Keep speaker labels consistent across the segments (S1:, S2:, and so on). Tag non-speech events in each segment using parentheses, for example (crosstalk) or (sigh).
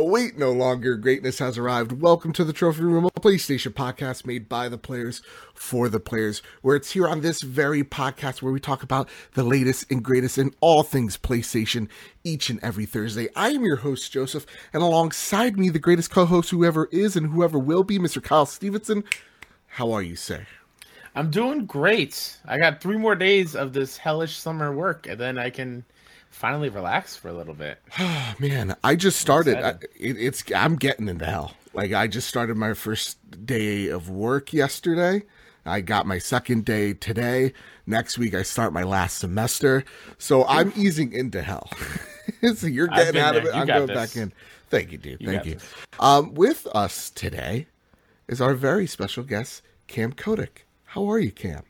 S1: Wait, no longer. Greatness has arrived. Welcome to the Trophy Room, a PlayStation podcast made by the players for the players, where it's here on this very podcast where we talk about the latest and greatest in all things PlayStation each and every Thursday. I am your host, Joseph, and alongside me, the greatest co host whoever is and whoever will be, Mr. Kyle Stevenson. How are you, sir?
S2: I'm doing great. I got three more days of this hellish summer work, and then I can finally relax for a little bit.
S1: Oh, (sighs) man, I just started. I, it, it's I'm getting into hell. Like I just started my first day of work yesterday. I got my second day today. Next week I start my last semester. So I'm easing into hell. (laughs) so you're getting out of it. You I'm going this. back in. Thank you, dude. You Thank you. Um, with us today is our very special guest, Cam Kodak. How are you, Cam?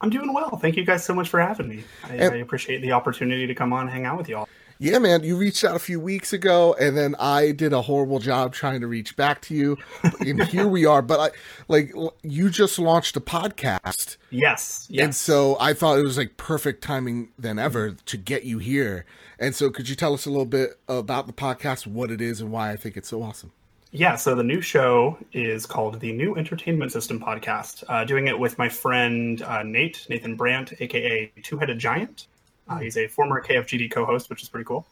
S3: I'm doing well. Thank you guys so much for having me. I, and, I appreciate the opportunity to come on and hang out with y'all.
S1: Yeah, man, you reached out a few weeks ago, and then I did a horrible job trying to reach back to you, and here we are. But I, like, you just launched a podcast.
S3: Yes, yes.
S1: And so I thought it was like perfect timing than ever to get you here. And so, could you tell us a little bit about the podcast, what it is, and why I think it's so awesome?
S3: Yeah, so the new show is called the New Entertainment System Podcast. Uh, doing it with my friend uh, Nate, Nathan Brandt, aka Two Headed Giant. Uh, he's a former KFGD co host, which is pretty cool.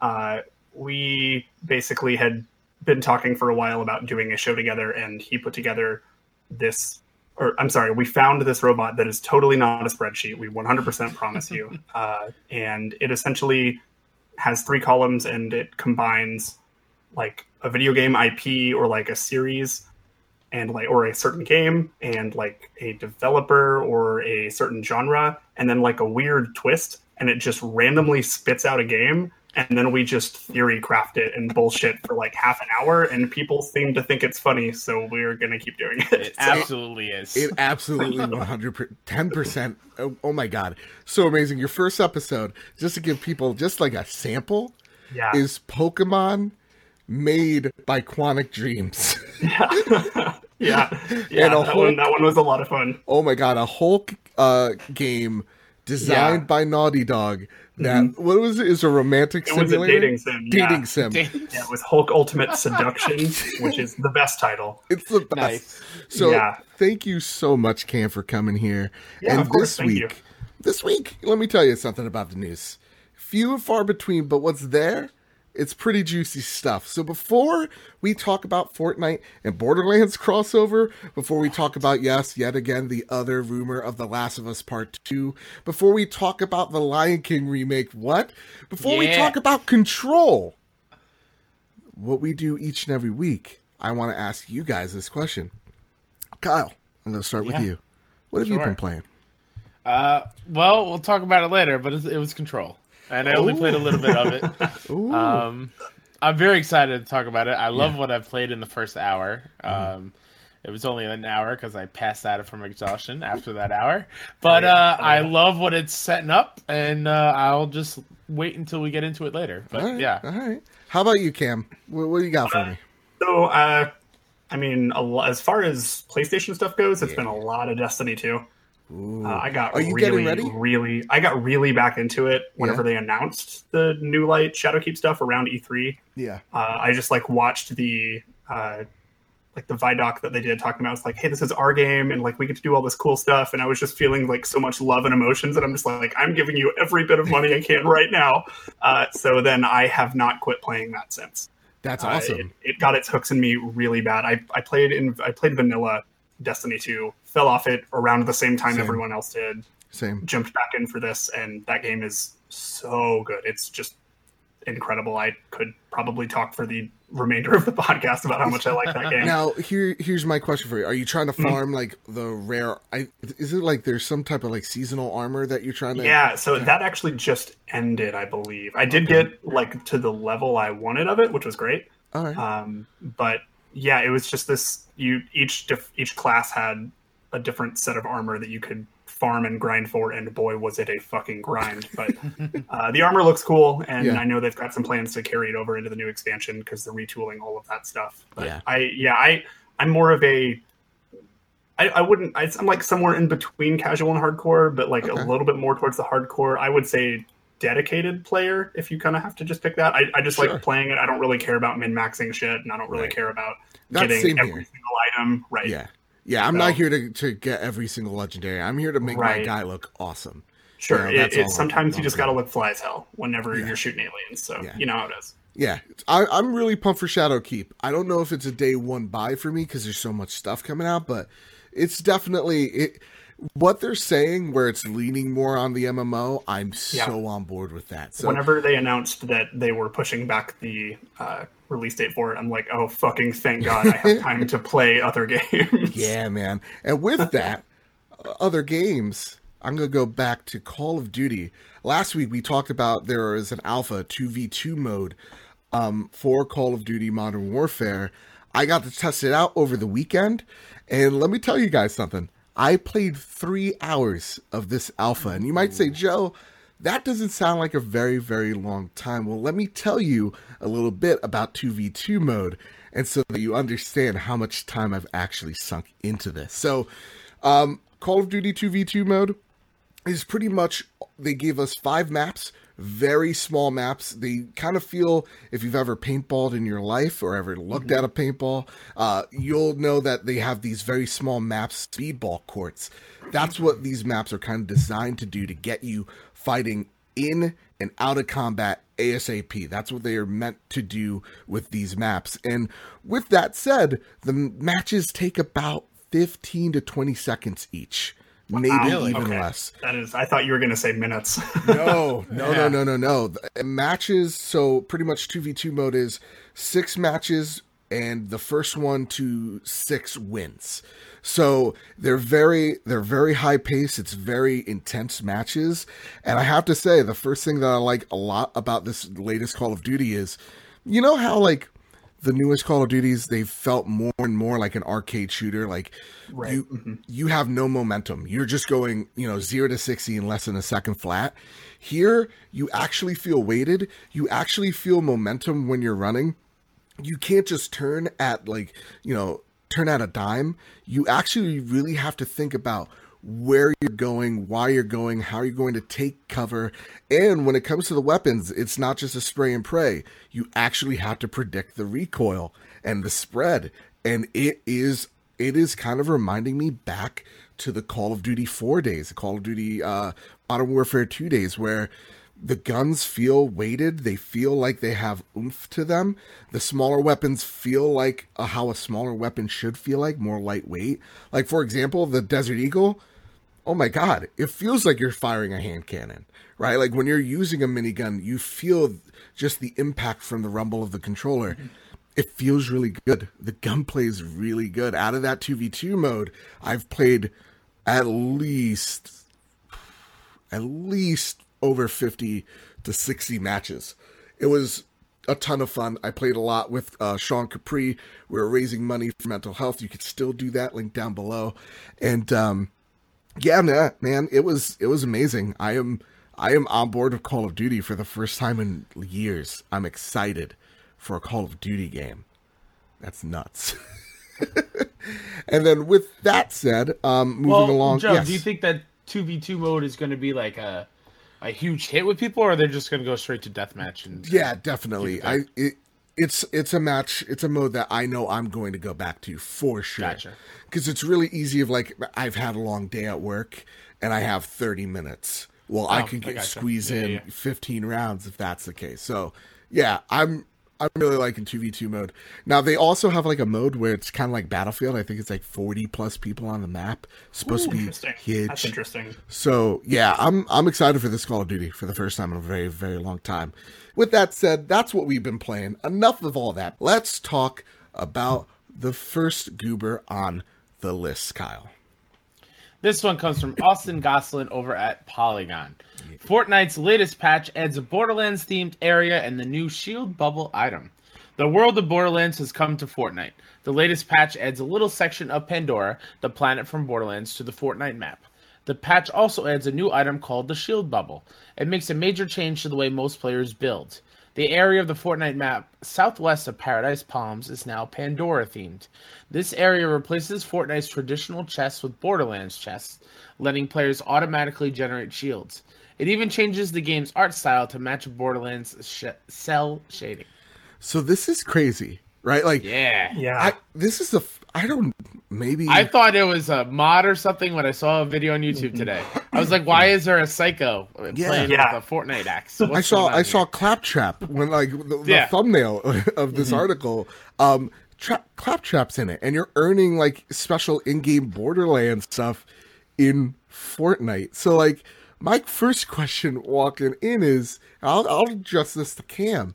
S3: Uh, we basically had been talking for a while about doing a show together, and he put together this. Or I'm sorry, we found this robot that is totally not a spreadsheet. We 100% promise you, (laughs) uh, and it essentially has three columns, and it combines like a video game IP or like a series and like or a certain game and like a developer or a certain genre and then like a weird twist and it just randomly spits out a game and then we just theory craft it and bullshit for like half an hour and people seem to think it's funny so we're gonna keep doing it.
S2: It absolutely is.
S1: It absolutely (laughs) 110% oh, oh my god. So amazing. Your first episode just to give people just like a sample
S3: yeah.
S1: is pokemon made by Quantic Dreams. (laughs) (laughs)
S3: yeah, yeah, yeah. that whole, one, that one was a lot of fun.
S1: Oh my god, a Hulk uh, game designed yeah. by Naughty Dog. That mm-hmm. what was it? Is a romantic it simulator?
S3: was a dating sim.
S1: Dating
S3: yeah. (laughs)
S1: sim.
S3: Yeah, it was Hulk Ultimate Seduction, which is the best title.
S1: It's the best. Nice. So yeah. thank you so much, Cam, for coming here.
S3: Yeah, and
S1: this
S3: week,
S1: you. this week, let me tell you something about the news. Few and far between, but what's there it's pretty juicy stuff. So before we talk about Fortnite and Borderlands crossover, before we talk about, yes, yet again, the other rumor of The Last of Us Part 2, before we talk about the Lion King remake, what? Before yeah. we talk about Control, what we do each and every week, I want to ask you guys this question. Kyle, I'm going to start yeah. with you. What have sure. you been playing?
S2: Uh, well, we'll talk about it later, but it was Control and I only Ooh. played a little bit of it. (laughs) um, I'm very excited to talk about it. I love yeah. what I've played in the first hour. Mm-hmm. Um, it was only an hour because I passed out from exhaustion after that hour. (laughs) But oh, yeah. uh, oh, yeah. I love what it's setting up, and uh, I'll just wait until we get into it later. But
S1: all right,
S2: yeah.
S1: All right. How about you, Cam? What, what do you got for me?
S3: So, uh, I mean, as far as PlayStation stuff goes, it's yeah. been a lot of Destiny 2. Uh, I got
S1: Are you
S3: really,
S1: getting ready?
S3: really, I got really back into it whenever yeah. they announced the new light Shadowkeep stuff around E3.
S1: Yeah,
S3: uh, I just like watched the uh, like the Vidoc that they did talking about. It's like, hey, this is our game, and like we get to do all this cool stuff. And I was just feeling like so much love and emotions, and I'm just like, I'm giving you every bit of money I can right now. Uh, so then I have not quit playing that since.
S1: That's awesome.
S3: It, it, got its hooks in me really bad. I, I played in I played vanilla Destiny 2, fell off it around the same time same. everyone else did.
S1: Same.
S3: Jumped back in for this, and that game is so good. It's just incredible. I could probably talk for the remainder of the (laughs) podcast about how much I like that (laughs) game.
S1: Now, here here's my question for you: Are you trying to mm-hmm. farm mm-hmm. like the rare? I, is it like there's some type of like seasonal armor that you're trying to?
S3: Yeah, so that actually just ended, I believe. I did okay. get like to the level I wanted of it, which was great.
S1: All right.
S3: Um, but yeah, it was just this. You each each class had a different set of armor that you could farm and grind for, and boy, was it a fucking grind! But (laughs) uh, the armor looks cool, and yeah. I know they've got some plans to carry it over into the new expansion because they're retooling all of that stuff. But yeah. I yeah I I'm more of a I, I wouldn't I, am like somewhere in between casual and hardcore, but like okay. a little bit more towards the hardcore. I would say dedicated player if you kind of have to just pick that. I, I just
S1: Sure.
S3: like playing it. I don't really care about min maxing shit, and I don't really
S1: Right.
S3: care about
S1: That's
S3: getting every
S1: here.
S3: single item right.
S1: Yeah. Yeah, I'm
S3: So-
S1: not here to, to get every single legendary. I'm here to make my guy look awesome.
S3: Sure.
S1: Yeah, that's
S3: it,
S1: all
S3: sometimes you just got to look fly as hell whenever
S1: Yeah.
S3: you're shooting aliens. So
S1: Yeah.
S3: you know how it is.
S1: Yeah, I, I'm really pumped for Shadow Keep. I don't know if it's a day one buy for me because there's so much stuff coming out, but it's definitely it. What they're saying, where it's leaning more on the MMO, I'm
S3: Yeah.
S1: so on board with that. So
S3: Whenever they announced that they were pushing back the uh, release date for it, I'm like, oh fucking thank God, I have time to (laughs) play other games.
S1: Yeah, man. And with (laughs) that, uh, other games, I'm going to go back to Call of Duty. Last week we talked about there is an alpha 2v2 mode um, for Call of Duty Modern Warfare. I got to test it out over the weekend, and let me tell you guys something. I played three hours of this alpha, and you might say, Joe, that doesn't sound like a very, very long time. Well, let me tell you a little bit about 2v2 mode, and so that you understand how much time I've actually sunk into this. So, um, Call of Duty 2v2 mode is pretty much they gave us five maps very small maps. They kind of feel if you've ever paintballed in your life or ever looked at a paintball uh, you'll know that they have these very small maps speedball courts. That's what these maps are kind of designed to do to get you fighting in and out of combat asap that's what they are meant to do with these maps. And with that said the matches take about 15 to 20 seconds each maybe
S3: Wow.
S1: even
S3: Okay.
S1: less
S3: That is, I thought you were going to say minutes. (laughs)
S1: no, no,
S2: Yeah.
S1: no, no, no, no. Matches. So pretty much two v two mode is six matches, and the first one to six wins. So they're very they're very high pace. It's very intense matches, and I have to say the first thing that I like a lot about this latest Call of Duty is, you know how like the newest Call of Duties, they've felt more and more like an arcade shooter. Like
S3: Right.
S1: you, mm-hmm. you have no momentum. You're just going, you know, zero to sixty in less than a second flat. Here, you actually feel weighted. You actually feel momentum when you're running. You can't just turn at like, you know, turn at a dime. You actually really have to think about where you're going, why you're going, how you're going to take cover. And when it comes to the weapons, it's not just a spray and pray. You actually have to predict the recoil and the spread. And it is it is kind of reminding me back to the Call of Duty 4 days, the Call of Duty uh Modern Warfare 2 days where the guns feel weighted. They feel like they have oomph to them. The smaller weapons feel like uh, how a smaller weapon should feel like, more lightweight. Like, for example, the Desert Eagle. Oh my God, it feels like you're firing a hand cannon, right? Like when you're using a minigun, you feel just the impact from the rumble of the controller. It feels really good. The gunplay is really good. Out of that 2v2 mode, I've played at least at least over 50 to 60 matches. It was a ton of fun. I played a lot with uh, Sean Capri. We were raising money for mental health. You could still do that. Link down below. And um, yeah, man, man, it was it was amazing. I am I am on board with Call of Duty for the first time in years. I'm excited for a Call of Duty game. That's nuts. (laughs) and then with that said, um, moving
S2: Well,
S1: along.
S2: Joe,
S1: yes.
S2: do you think that two v two mode is going to be like a a huge hit with people, or they're just going to go straight to deathmatch? And
S1: Yeah, definitely. I it, it's it's a match. It's a mode that I know I'm going to go back to for sure.
S2: Gotcha.
S1: Because it's really easy. Of like I've had a long day at work and I have 30 minutes. Well, I
S2: oh, can
S1: could
S2: I gotcha.
S1: squeeze
S2: Yeah,
S1: in
S2: yeah.
S1: 15 rounds if that's the case. So yeah, I'm I'm really liking 2v2 mode. Now they also have like a mode where it's kind of like Battlefield. I think it's like 40 plus people on the map. Supposed to be
S3: Interesting.
S1: huge.
S3: That's interesting.
S1: So yeah, I'm I'm excited for this Call of Duty for the first time in a very very long time. With that said, that's what we've been playing. Enough of all that. Let's talk about the first goober on the list, Kyle.
S2: This one comes from Austin Goslin over at Polygon. Fortnite's latest patch adds a Borderlands themed area and the new Shield Bubble item. The world of Borderlands has come to Fortnite. The latest patch adds a little section of Pandora, the planet from Borderlands, to the Fortnite map. The patch also adds a new item called the Shield Bubble. It makes a major change to the way most players build. The area of the Fortnite map southwest of Paradise Palms is now Pandora themed. This area replaces Fortnite's traditional chests with Borderlands chests, letting players automatically generate shields. It even changes the game's art style to match Borderlands sh- cell shading.
S1: So this is crazy, right? Like,
S2: Yeah.
S3: Yeah.
S1: I, this is the. I don't. Maybe
S2: I thought it was a mod or something when I saw a video on YouTube today. I was like, "Why is there a psycho playing
S3: Yeah.
S2: with a Fortnite axe?" What's
S1: I saw I
S2: here?
S1: saw Claptrap when like the, the
S2: Yeah.
S1: thumbnail of this article. Um, tra- Claptrap's in it, and you're earning like special in-game Borderlands stuff in Fortnite. So like, my first question walking in is, I'll I'll address this to Cam.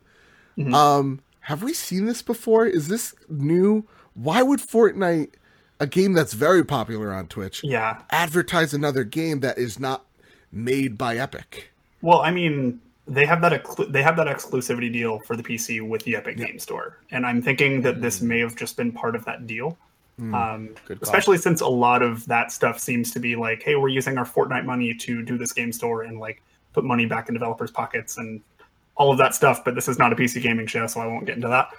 S1: Um, have we seen this before? Is this new? Why would Fortnite, a game that's very popular on Twitch,
S3: yeah.
S1: advertise another game that is not made by Epic?
S3: Well, I mean, they have that exclu- they have that exclusivity deal for the PC with the Epic Game Store, and I'm thinking that this may have just been part of that deal. Um, especially since a lot of that stuff seems to be like, hey, we're using our Fortnite money to do this game store and like put money back in developers' pockets and all of that stuff. But this is not a PC gaming show, so I won't get into that.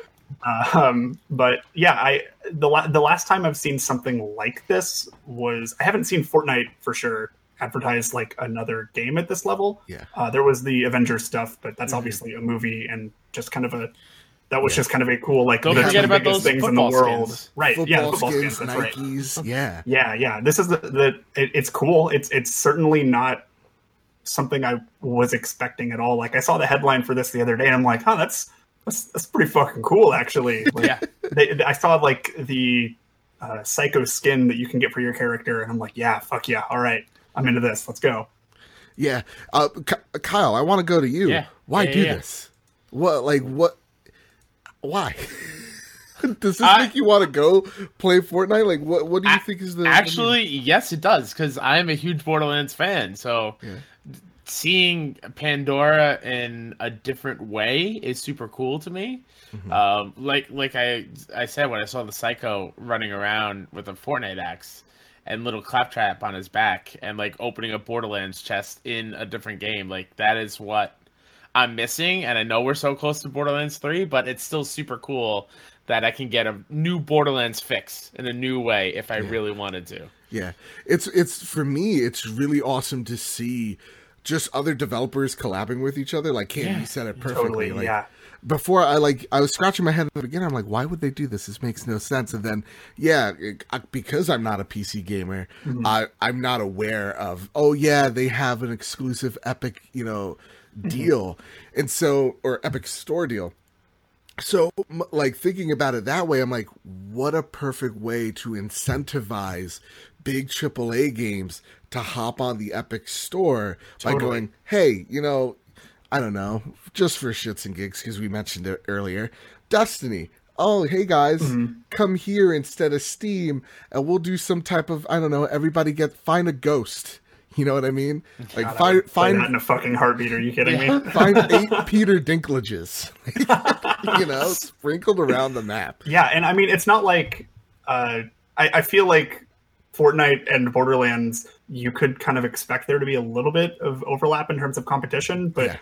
S3: Um, but yeah, I the la- the last time I've seen something like this was I haven't seen Fortnite for sure advertise like another game at this level.
S1: Yeah.
S3: Uh, there was the Avengers stuff, but that's obviously a movie and just kind of a that was just kind of a cool like
S2: Don't
S3: the
S2: forget about
S3: biggest
S2: those
S3: things in the world.
S2: skins.
S3: Right.
S1: football
S3: yeah, football
S1: skins,
S3: skins. That's right.
S1: Yeah.
S3: Yeah, yeah. This is the, the it, it's cool. It's it's certainly not something I was expecting at all. Like I saw the headline for this the other day, and I'm like, oh, that's that's, that's pretty fucking cool, actually. (laughs) Like,
S2: Yeah.
S3: they, I saw like the uh, psycho skin that you can get for your character, and I'm like, yeah, fuck yeah, all right, I'm into this. Let's go.
S1: Yeah. Uh, Ky- Kyle, I want to go to you.
S2: Yeah.
S1: Why
S2: Yeah,
S1: do
S2: yeah, yeah.
S1: this? What, like, what? Why? (laughs) Does this
S2: I-
S1: make you want to go play Fortnite? Like, what? What do you
S2: A-
S1: think is the
S2: Actually, yes, it does because I am a huge Borderlands fan. So seeing Pandora in a different way is super cool to me.
S1: Mm-hmm.
S2: Um, like like I I said when I saw the Psycho running around with a Fortnite axe and little claptrap on his back and like opening a Borderlands chest in a different game, like that is what I'm missing. And I know we're so close to Borderlands three, but it's still super cool that I can get a new Borderlands fix in a new way if I really wanted to.
S1: Yeah, it's it's for me. It's really awesome to see just other developers collabing with each other. Like Cam,
S2: Yeah,
S1: you said it perfectly.
S3: Totally,
S1: like,
S3: yeah.
S1: Before I like, I was scratching my head at the beginning. I'm like, why would they do this? This makes no sense. And then, yeah, it, I, because I'm not a PC gamer, mm-hmm. I I'm not aware of. Oh yeah, they have an exclusive Epic, you know, mm-hmm. deal, and so or Epic Store deal. So, like thinking about it that way, I'm like, what a perfect way to incentivize big AAA games to hop on the Epic Store by going, hey, you know, I don't know, just for shits and gigs because we mentioned it earlier, Destiny. Oh, hey guys,
S3: Mm-hmm.
S1: come here instead of Steam, and we'll do some type of I don't know. Everybody get find a ghost. You know what I mean? (laughs) Like
S3: God, I
S1: find find
S3: in a fucking heartbeat. Are you kidding me? (laughs)
S1: find (laughs) eight Peter Dinklages, you know, sprinkled around the map.
S3: Yeah, and I mean, it's not like uh, I, I feel like Fortnite and Borderlands, you could kind of expect there to be a little bit of overlap in terms of competition, but
S1: Yeah.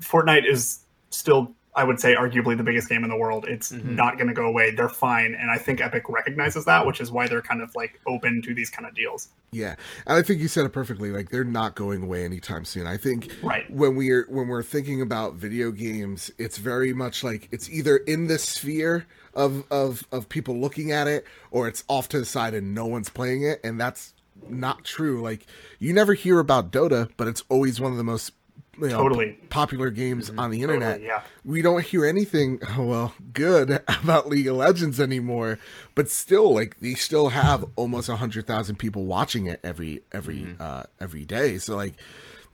S3: Fortnite is still, I would say, arguably the biggest game in the world. It's
S1: Mm-hmm.
S3: not going to go away. They're fine, and I think Epic recognizes that, which is why they're kind of like open to these kind of deals.
S1: Yeah, and I think you said it perfectly. Like they're not going away anytime soon. I think
S3: Right.
S1: when we're when we're thinking about video games, it's very much like it's either in this sphere of of of people looking at it, or it's off to the side and no one's playing it, and that's not true. Like you never hear about Dota, but it's always one of the most you know,
S3: Totally.
S1: p- popular games on the internet.
S3: Totally, yeah.
S1: We don't hear anything oh, (laughs) well good (laughs) about League of Legends anymore, but still, like they still have almost a hundred thousand people watching it every every uh, every day. So like,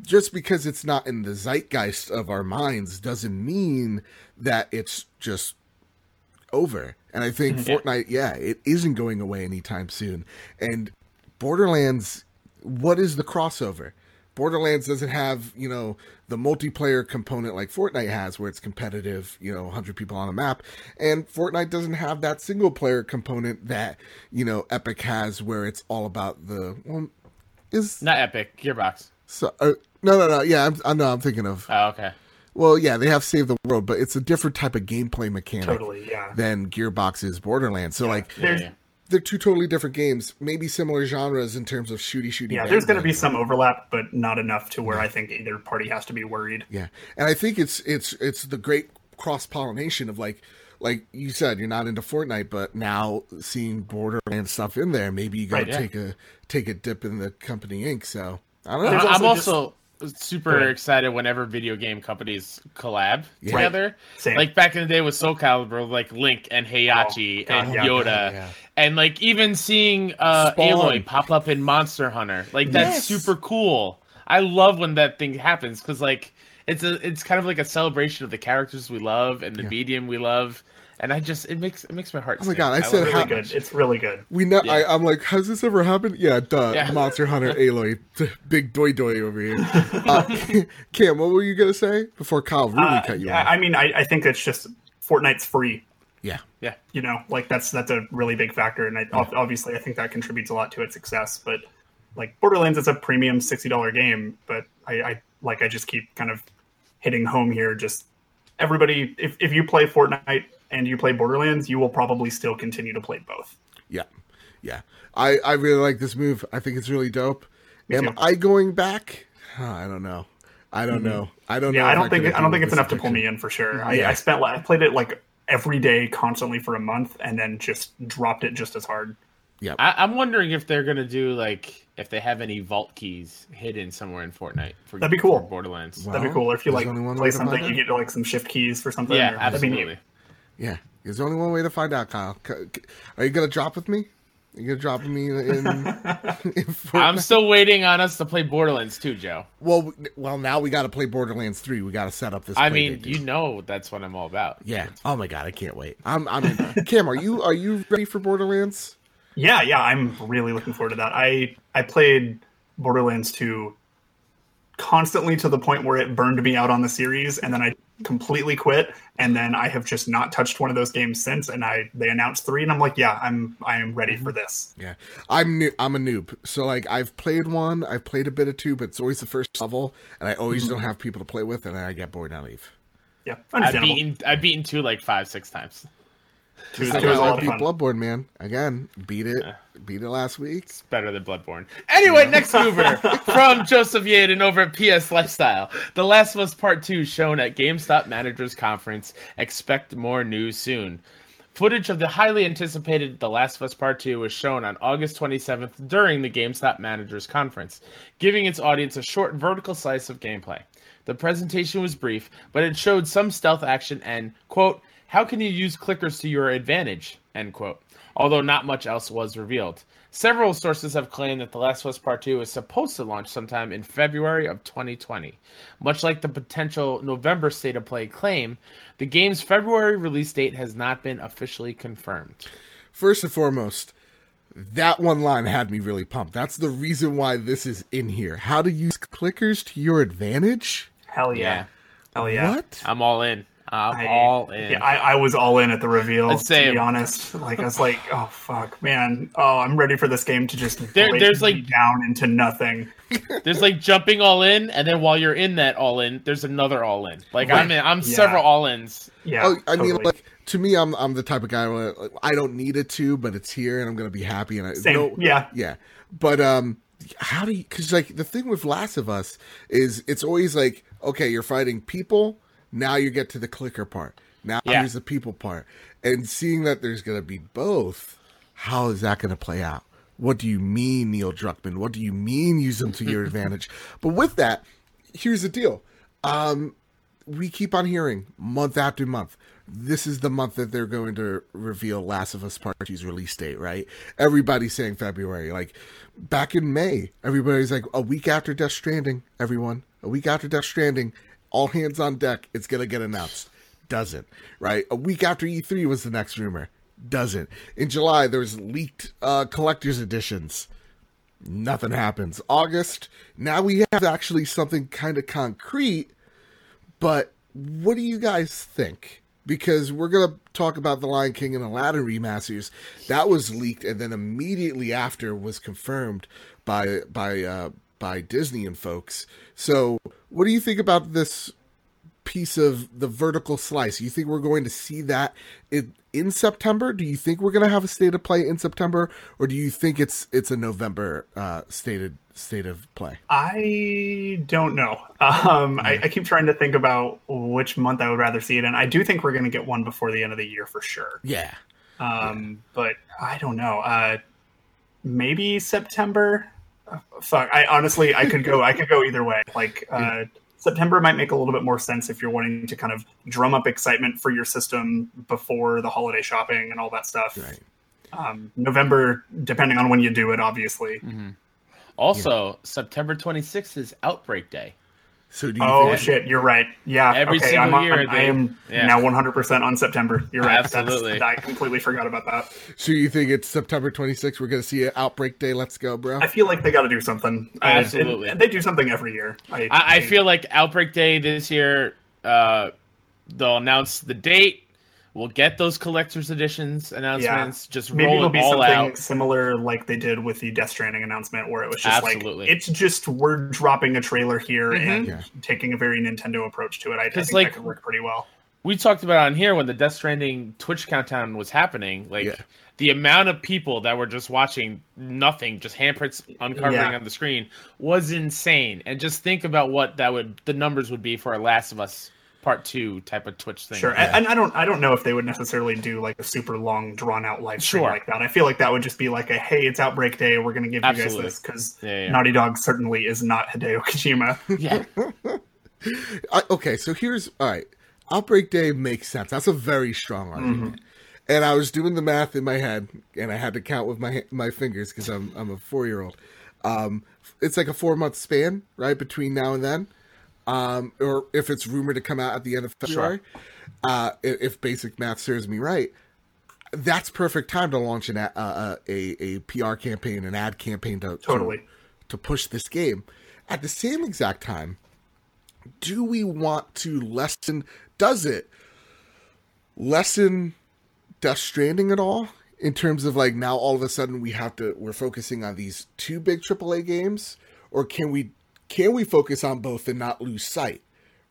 S1: just because it's not in the zeitgeist of our minds doesn't mean that it's just over. And I think Fortnite, yeah, it isn't going away anytime soon. And Borderlands, what is the crossover? Borderlands doesn't have, you know, the multiplayer component like Fortnite has where it's competitive, you know, 100 people on a map. And Fortnite doesn't have that single player component that, you know, Epic has where it's all about the well, is
S2: Not Epic, Gearbox.
S1: so uh, no no no yeah I'm I know I'm thinking of
S2: Oh, okay.
S1: Well yeah they have Save the World but it's a different type of gameplay mechanic
S3: Totally, yeah.
S1: than Gearbox's Borderlands. So like
S3: There's
S2: yeah.
S1: they're two totally different games, maybe similar genres in terms of shooty shooty.
S3: Yeah, there's going to be some overlap, but not enough to where I think either party has to be worried.
S1: Yeah, and I think it's it's it's the great cross pollination of like like you said, you're not into Fortnite, but now seeing Borderlands stuff in there, maybe you got to
S2: Right, yeah.
S1: take a take a dip in the company ink. So I don't know.
S3: There's
S2: I'm
S3: also
S2: also super
S3: ahead.
S2: excited whenever video game companies collab
S1: Yeah.
S2: together.
S3: Same.
S2: Like back in the day with Soul Calibur, like Link and Heihachi
S3: Oh,
S2: and
S3: yeah.
S2: Yoda,
S1: Yeah.
S2: and like even seeing uh,
S1: Spawn.
S2: Aloy pop up in Monster Hunter, like that's
S1: Yes.
S2: super cool. I love when that thing happens because like it's a it's kind of like a celebration of the characters we love and the medium we love, and I just it makes it makes my heart.
S1: Oh my
S2: sing.
S1: God, I said
S2: it
S1: how-
S3: Really good. It's really good.
S1: We know.
S2: Yeah.
S1: I, I'm like, has this ever happened? Yeah, duh.
S2: Yeah. (laughs)
S1: Monster Hunter Aloy, big doy doy over here. Uh, (laughs) Cam, what were you gonna say before Kyle really
S3: Uh,
S1: cut you
S3: yeah,
S1: off?
S3: I mean, I, I think it's just Fortnite's free.
S1: yeah,
S2: Yeah.
S3: You know, like that's that's a really big factor, and I, ob- obviously I think that contributes a lot to its success. But like Borderlands, is a premium sixty dollar game, but I, I like I just keep kind of hitting home here. Just everybody, if if you play Fortnite and you play Borderlands, you will probably still continue to play both.
S1: yeah, yeah. I I really like this move. I think it's really dope. Am
S3: too.
S1: I going back? Huh, I don't know. I don't know. I don't know.
S3: Mm-hmm. Yeah, I don't think
S1: could
S3: I don't think it's
S1: this
S3: enough to pull me in for sure. I,
S1: Yeah.
S3: I spent I played it like every day constantly for a month, and then just dropped it just as hard.
S1: Yeah,
S2: I, I'm wondering if they're gonna do like if they have any vault keys hidden somewhere in Fortnite. For,
S3: That'd be cool.
S2: for Borderlands.
S1: Wow.
S3: That'd be cool. Or if you like
S1: only one way
S3: play something, you get like some shift keys for something.
S2: yeah,
S3: or- that'd be neat.
S2: absolutely.
S1: Yeah. There's only one way to find out, Kyle. C- c- Are you gonna drop with me? Are you gonna drop with me in? (laughs) in, in
S2: I'm still waiting on us to play Borderlands too, Joe.
S1: well, well. Now we got to play Borderlands three. We got to set up this.
S2: I mean, you know that's what I'm all about.
S1: Yeah. Oh my god, I can't wait. I'm. I'm. In. (laughs) Cam, are you? Are you ready for Borderlands?
S3: Yeah, yeah, I'm really looking forward to that. I I played Borderlands 2 constantly to the point where it burned me out on the series, and then I completely quit, and then I have just not touched one of those games since. And I they announced three, and I'm like, yeah, I'm I am ready for this.
S1: Yeah. I'm new. I'm a noob. So like, I've played one. I've played a bit of two, but it's always the first level, and I always mm-hmm. don't have people to play with, and I get bored and I leave.
S3: Yeah,
S2: I've
S3: understandable.
S2: beaten I've beaten two like five six times.
S3: Two,
S1: Like,
S3: two was a
S1: I beat. Bloodborne, man. Again, beat it. Beat it last week.
S2: It's better than Bloodborne. Anyway, next mover (laughs) from Joseph Yaden over at PS Lifestyle. The Last of Us Part 2 shown at GameStop Managers Conference. Expect more news soon. Footage of the highly anticipated The Last of Us Part 2 was shown on August 27th during the GameStop Managers Conference, giving its audience a short vertical slice of gameplay. The presentation was brief, but it showed some stealth action and, quote, how can you use clickers to your advantage, end quote, although not much else was revealed. Several sources have claimed that The Last of Us Part 2 is supposed to launch sometime in February of 2020. Much like the potential November state of play claim, the game's February release date has not been officially confirmed.
S1: First and foremost, that one line had me really pumped. That's the reason why this is in here. How to use clickers to your advantage?
S3: Hell yeah.
S2: Yeah.
S3: Hell yeah.
S1: What?
S2: I'm all in. I'm
S3: I-
S2: all in.
S3: Yeah, I, I was all in at the reveal.
S2: Let's
S3: to be honest, like I was like, oh fuck, man, oh I'm ready for this game to just
S2: There- there's, like-
S3: down into nothing. (laughs)
S2: There's like jumping all in, and then while you're in that all in, there's another all in. Like I'm in, I'm
S3: Yeah.
S2: several all ins.
S3: Yeah,
S1: Oh, I mean, like to me, I'm I'm the type of guy where like, I don't need it to, but it's here, and I'm gonna be happy. And I
S3: Same.
S1: no-
S3: Yeah.
S1: yeah. But um, how do you? Because like the thing with Last of Us is it's always like, okay, you're fighting people. Now you get to the clicker part. Now
S2: Yeah.
S1: here's the people part, and seeing that there's gonna be both. How is that gonna play out? What do you mean, Neil Druckmann? What do you mean use them to your (laughs) advantage? But with that, here's the deal. Um, we keep on hearing month after month. This is the month that they're going to reveal Last of Us Part 2's release date, right? Everybody's saying February. Like back in May, everybody's like a week after Death Stranding, everyone. A week after Death Stranding, all hands on deck, it's going to get announced. Doesn't, right? A week after E3 was the next rumor. Doesn't. In July, there was leaked uh, collector's editions nothing happens. August, now we have actually something kind of concrete, but what do you guys think? Because we're going to talk about The Lion King and Aladdin remasters. That was leaked and then immediately after was confirmed by by uh by Disney and folks. So, what do you think about this piece of the vertical slice. You think we're going to see that in, in September? Do you think we're going to have a state of play in September, or do you think it's it's a November uh, stated state of play?
S3: I don't know. Um, I, I, keep trying to think about which month I would rather see it in. I do think we're going to get one before the end of the year for sure.
S1: Yeah.
S3: Um, yeah. But I don't know. Uh, maybe September. Fuck. I honestly, I could go. I could go either way. Like. Uh, September might make a little bit more sense if you're wanting to kind of drum up excitement for your system before the holiday shopping and all that stuff. Right. Um, November, depending on when you do it, obviously.
S2: Mm-hmm. Also, yeah. September 26th is Outbreak Day.
S3: So do you oh think... shit, you're right. Yeah,
S2: every okay, single
S3: I'm,
S2: year.
S3: I'm, I am yeah. now 100 percent on September. You're right. Absolutely, That's, I completely forgot about that.
S1: So you think it's September 26th? We're going to see an outbreak day. Let's go, bro.
S3: I feel like they got to do something.
S2: Absolutely,
S3: and, and they do something every year.
S2: I, I, I, feel like outbreak day this year. Uh, they'll announce the date We'll get those collector's editions announcements. Yeah. Just maybe it'll be something out.
S3: similar like they did with the Death Stranding announcement, where it was just Absolutely. like it's just we're dropping a trailer here mm-hmm. and yeah. taking a very Nintendo approach to it. I, I think like, that could work pretty well.
S2: We talked about on here when the Death Stranding Twitch countdown was happening, like. Yeah. The amount of people that were just watching nothing, just handprints uncovering on the screen, was insane. And just think about what that would the numbers would be for a Last of Us part two type of Twitch thing.
S3: Sure, yeah. and I don't I don't know if they would necessarily do like a super long drawn out live stream sure. like that. I feel like that would just be like a hey, it's Outbreak Day, we're going to give Absolutely. you guys this because yeah, yeah. Naughty Dog certainly is not Hideo Kojima. (laughs)
S2: Yeah. (laughs)
S1: I, okay, so here's all right. Outbreak Day makes sense. That's a very strong argument. Mm-hmm. And I was doing the math in my head, and I had to count with my my fingers because I'm I'm a four year old. Um, it's like a four month span, right, between now and then um, or if it's rumored to come out at the end of February, sure. uh, if basic math serves me right, that's perfect time to launch an, uh, uh a, a PR campaign, an ad campaign to
S3: totally
S1: to, to push this game. At the same exact time, do we want to lessen? Does it lessen Death Stranding at all? In terms of like now, all of a sudden we have to we're focusing on these two big AAA games, or can we can we focus on both and not lose sight?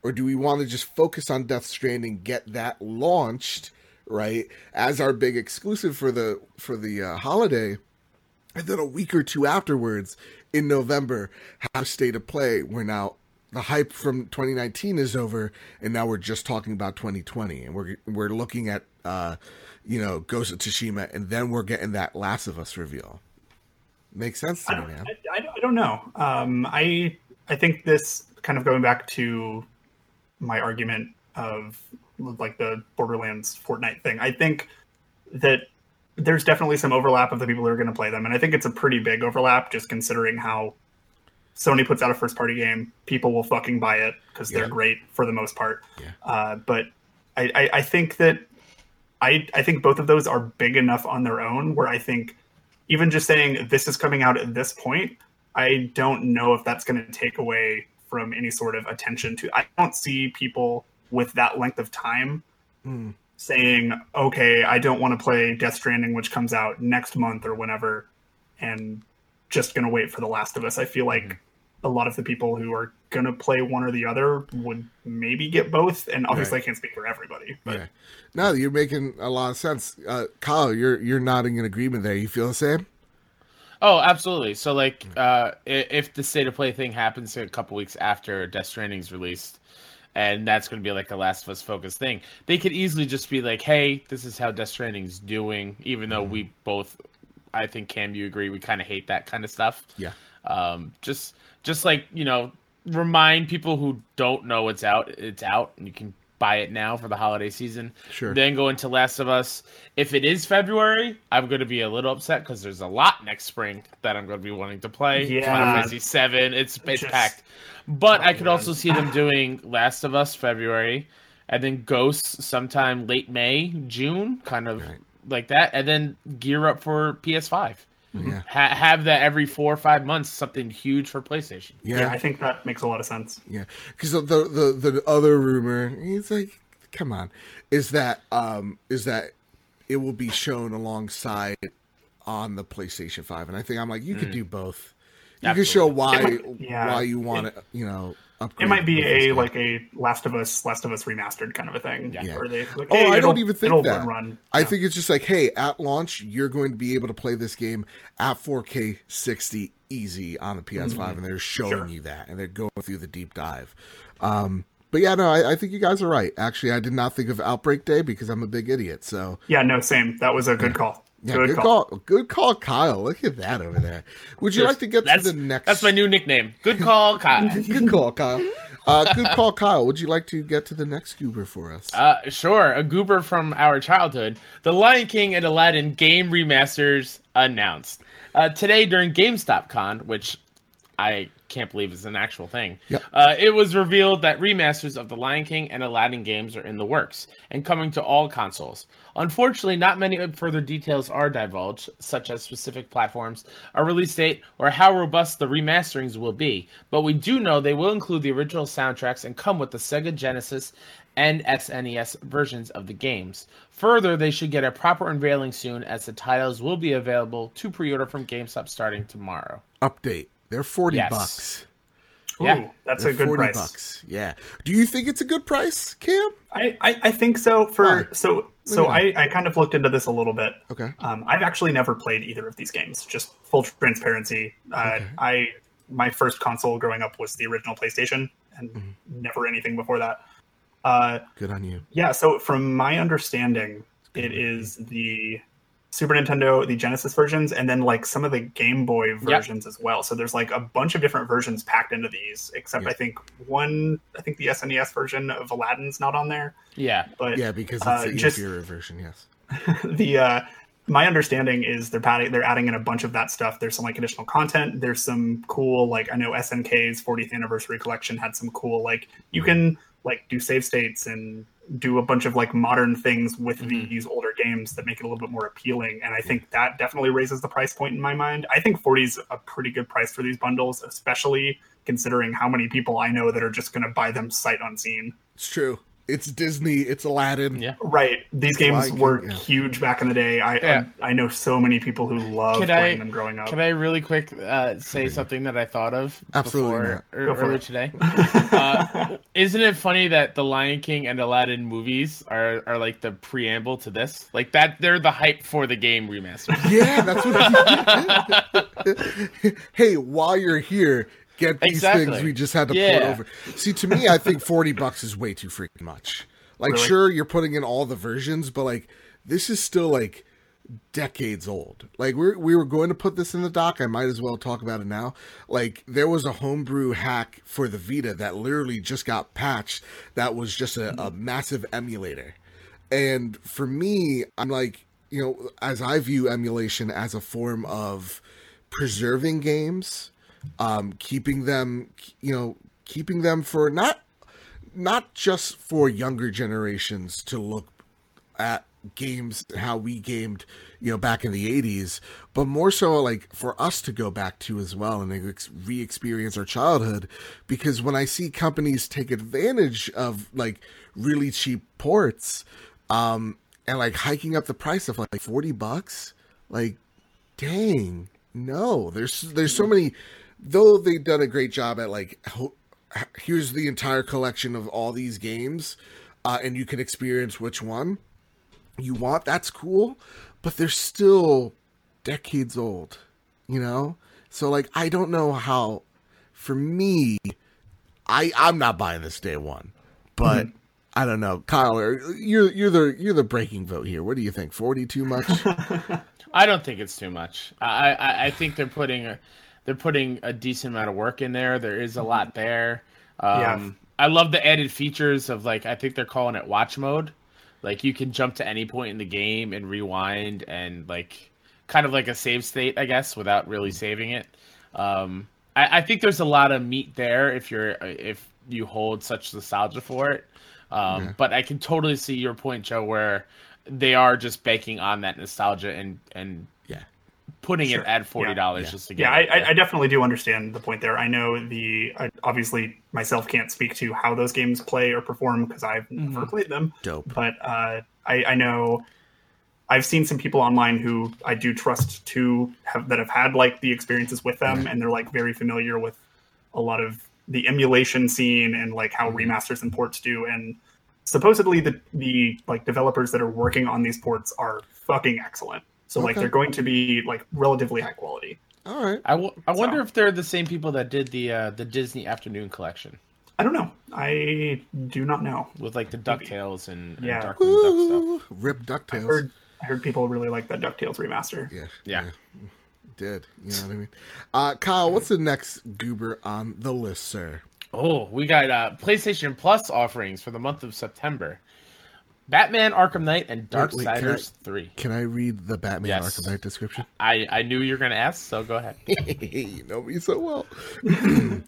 S1: Or do we want to just focus on Death Stranding, get that launched, right, as our big exclusive for the for the uh, holiday, and then a week or two afterwards in November have state of play We're now the hype from 2019 is over and now we're just talking about 2020 and we're we're looking at uh you know Ghost of Tsushima and then we're getting that Last of Us reveal. Makes sense to me, man.
S3: I, I, I don't know. Um, I I think this kind of going back to my argument of like the Borderlands Fortnite thing. I think that there's definitely some overlap of the people who are going to play them, and I think it's a pretty big overlap just considering how Sony puts out a first party game, people will fucking buy it because they're yeah. great for the most part. Yeah. Uh, but I, I, I think that I I think both of those are big enough on their own where I think even just saying this is coming out at this point I don't know if that's going to take away from any sort of attention to. I don't see people with that length of time mm. saying, "Okay, I don't want to play Death Stranding, which comes out next month or whenever," and just going to wait for The Last of Us. I feel like mm. a lot of the people who are going to play one or the other would maybe get both. And obviously, right. I can't speak for everybody. But yeah.
S1: no, you're making a lot of sense, uh, Kyle. You're you're nodding in agreement there. You feel the same?
S2: Oh, absolutely. So, like, uh, if the state of play thing happens a couple weeks after Death Stranding's released, and that's going to be like a Last of Us focused thing, they could easily just be like, "Hey, this is how Death Stranding's doing." Even though we both, I think Cam, you agree, we kind of hate that kind of stuff.
S1: Yeah.
S2: Um, just, just like you know, remind people who don't know it's out, it's out, and you can buy it now for the holiday season.
S1: Sure.
S2: Then go into Last of Us. If it is February, I'm going to be a little upset because there's a lot next spring that I'm going to be wanting to play.
S3: Yeah.
S2: Final Fantasy Seven. It's it's Just... packed. But I could oh, also see them (sighs) doing Last of Us February, and then Ghosts sometime late May, June, kind of right. like that, and then gear up for PS5. Yeah. Ha- have that every four or five months, something huge for PlayStation.
S3: Yeah, yeah I think that makes a lot of sense.
S1: Yeah, because the, the the other rumor, it's like, come on, is that um is that it will be shown alongside on the PlayStation Five, and I think I'm like, you mm. could do both. You Absolutely. can show why yeah. why you want it, you know.
S3: It might be a like a Last of Us, Last of Us remastered kind of a thing.
S1: Yeah.
S3: Where they, like,
S1: Oh,
S3: hey,
S1: I don't even think that.
S3: Run.
S1: I
S3: Yeah.
S1: think it's just like, hey, at launch, you're going to be able to play this game at 4K 60 easy on the PS5, and they're showing
S3: Sure.
S1: you that, and they're going through the deep dive. Um, but yeah, no, I, I think you guys are right. Actually, I did not think of Outbreak Day because I'm a big idiot. So
S3: Yeah, no, same. That was a good call.
S1: Yeah,
S3: good,
S1: good,
S3: call.
S1: call. good call, Kyle. Look at that over there. Would you like to get to the next?
S2: that's my new nickname. Good call, (laughs) Kyle.
S1: good call, Kyle. Uh, good call, Kyle. Would you like to get to the next goober for us?
S2: Uh, sure, a goober from our childhood. The Lion King and Aladdin game remasters announced uh, today during GameStop Con, which I can't believe it's an actual thing.
S1: Yep.
S2: Uh, it was revealed that remasters of the Lion King and Aladdin games are in the works and coming to all consoles. Unfortunately, not many further details are divulged, such as specific platforms, a release date, or how robust the remasterings will be. But we do know they will include the original soundtracks and come with the Sega Genesis and SNES versions of the games. Further, they should get a proper unveiling soon, as the titles will be available to pre-order from GameStop starting tomorrow.
S1: Update. They're forty
S2: Yes.
S1: bucks.
S3: Ooh,
S2: Yeah.
S3: that's a good
S1: 40
S3: price.
S1: bucks. Yeah. Do you think it's a good price, Cam?
S3: I, I, I think so. For
S1: Why?
S3: so so I, I kind of looked into this a little bit.
S1: Okay.
S3: Um, I've actually never played either of these games. Just full transparency. Uh,
S1: Okay.
S3: I my first console growing up was the original PlayStation, and
S1: Mm-hmm.
S3: never anything before that. Uh,
S1: Good on you.
S3: yeah. So from my understanding, it is the Super Nintendo, the Genesis versions, and then like some of the Game Boy versions as well. So there's like a bunch of different versions packed into these. Except
S1: Yeah.
S3: I think one, I think the SNES version of Aladdin's not on there.
S2: Yeah.
S3: But
S1: Yeah, because it's
S3: uh,
S1: the
S3: just-
S1: inferior version. Yes. (laughs)
S3: the uh my understanding is they're adding they're adding in a bunch of that stuff. There's some like additional content. There's some cool like I know SNK's 40th anniversary collection had some cool like you can like do save states and do a bunch of like modern things with mm-hmm. these older games that make it a little bit more appealing. And I think that definitely raises the price point in my mind. I think 40 is a pretty good price for these bundles, especially considering how many people I know that are just going to buy them sight unseen.
S1: It's true. It's Disney. It's Aladdin.
S2: Yeah.
S3: Right. These games
S1: Lion King,
S3: were
S1: yeah.
S3: huge back in the day. I,
S2: Yeah.
S3: I I know so many people who love
S2: Can
S3: playing
S2: I-
S3: them growing up.
S2: Can I really quick uh, say something that I thought of
S1: Absolutely
S2: before,
S1: not.
S2: er-
S3: Go for
S2: earlier
S3: it.
S2: today? (laughs) uh, isn't it funny that the Lion King and Aladdin movies are, are like the preamble to this? Like that, they're the hype for the game remaster.
S1: Yeah, that's what. (laughs) hey, while you're here, get these
S2: Exactly.
S1: things we just had to
S2: Yeah.
S1: put over. See, to me, I think (laughs) forty bucks is way too freaking much. Like,
S3: Really?
S1: sure, you're putting in all the versions, but like, this is still like decades old. Like, we we were going to put this in the doc. I might as well talk about it now. Like, there was a homebrew hack for the Vita that literally just got patched. That was just a, a massive emulator. And for me, I'm like, you know, as I view emulation as a form of preserving games, um, keeping them, you know, keeping them for not not just for younger generations to look at games how we gamed you know back in the 80s but more so like for us to go back to as well and ex- re-experience our childhood. Because when i see companies take advantage of like really cheap ports um and like hiking up the price of like 40 bucks like dang no there's there's so many though they've done a great job at like ho- here's the entire collection of all these games uh, and you can experience which one you want that's cool but they're still decades old you know? So like i don't know how for me i i'm not buying this day one but i don't know. Kyle you're you're the you're the breaking vote here. What do you think 40 too much? (laughs)
S2: I don't think it's too much. I, I, I think they're putting a, they're putting a decent amount of work in there. There is a lot there. Um,
S3: Yeah.
S2: I love the added features of like I think they're calling it watch mode. Like you can jump to any point in the game and rewind and like kind of like a save state, I guess, without really saving it. Um, I, I think there's a lot of meat there if you're if you hold such nostalgia for it. Um, But I can totally see your point, Joe, where they are just banking on that nostalgia and and
S1: yeah
S2: putting
S3: Sure.
S2: it at forty dollars
S1: Yeah.
S2: just to get.
S3: yeah, I,
S2: it.
S3: I, I definitely do understand the point there. I know the I obviously myself can't speak to how those games play or perform because I've never played them.
S1: dope
S3: But uh, I, I know I've seen some people online who I do trust to have that have had like the experiences with them, and they're like very familiar with a lot of the emulation scene and like how remasters and ports do and supposedly the the like developers that are working on these ports are fucking excellent so like they're going to be like relatively high quality
S1: All right.
S2: I, w- I wonder if they're the same people that did the uh, the Disney Afternoon collection
S3: i don't know i do not know
S2: with like the Ducktales and, and
S3: Yeah.
S2: Darkwing Duck stuff.
S1: Woo! Rip
S3: I
S1: Ducktales.
S3: heard, I heard people really like that ducktales remaster
S1: Yeah.
S2: Yeah.
S1: Did. You know what I mean? Uh, Kyle, what's the next goober on the list, sir?
S2: Oh, we got uh, PlayStation Plus offerings for the month of September. Batman Arkham Knight and
S1: Wait, wait, can I-
S2: 3.
S1: Can I read the Batman
S2: Yes.
S1: Arkham Knight description?
S2: I, I knew you were going to ask, so go ahead. (laughs)
S1: you know me so well. (clears throat)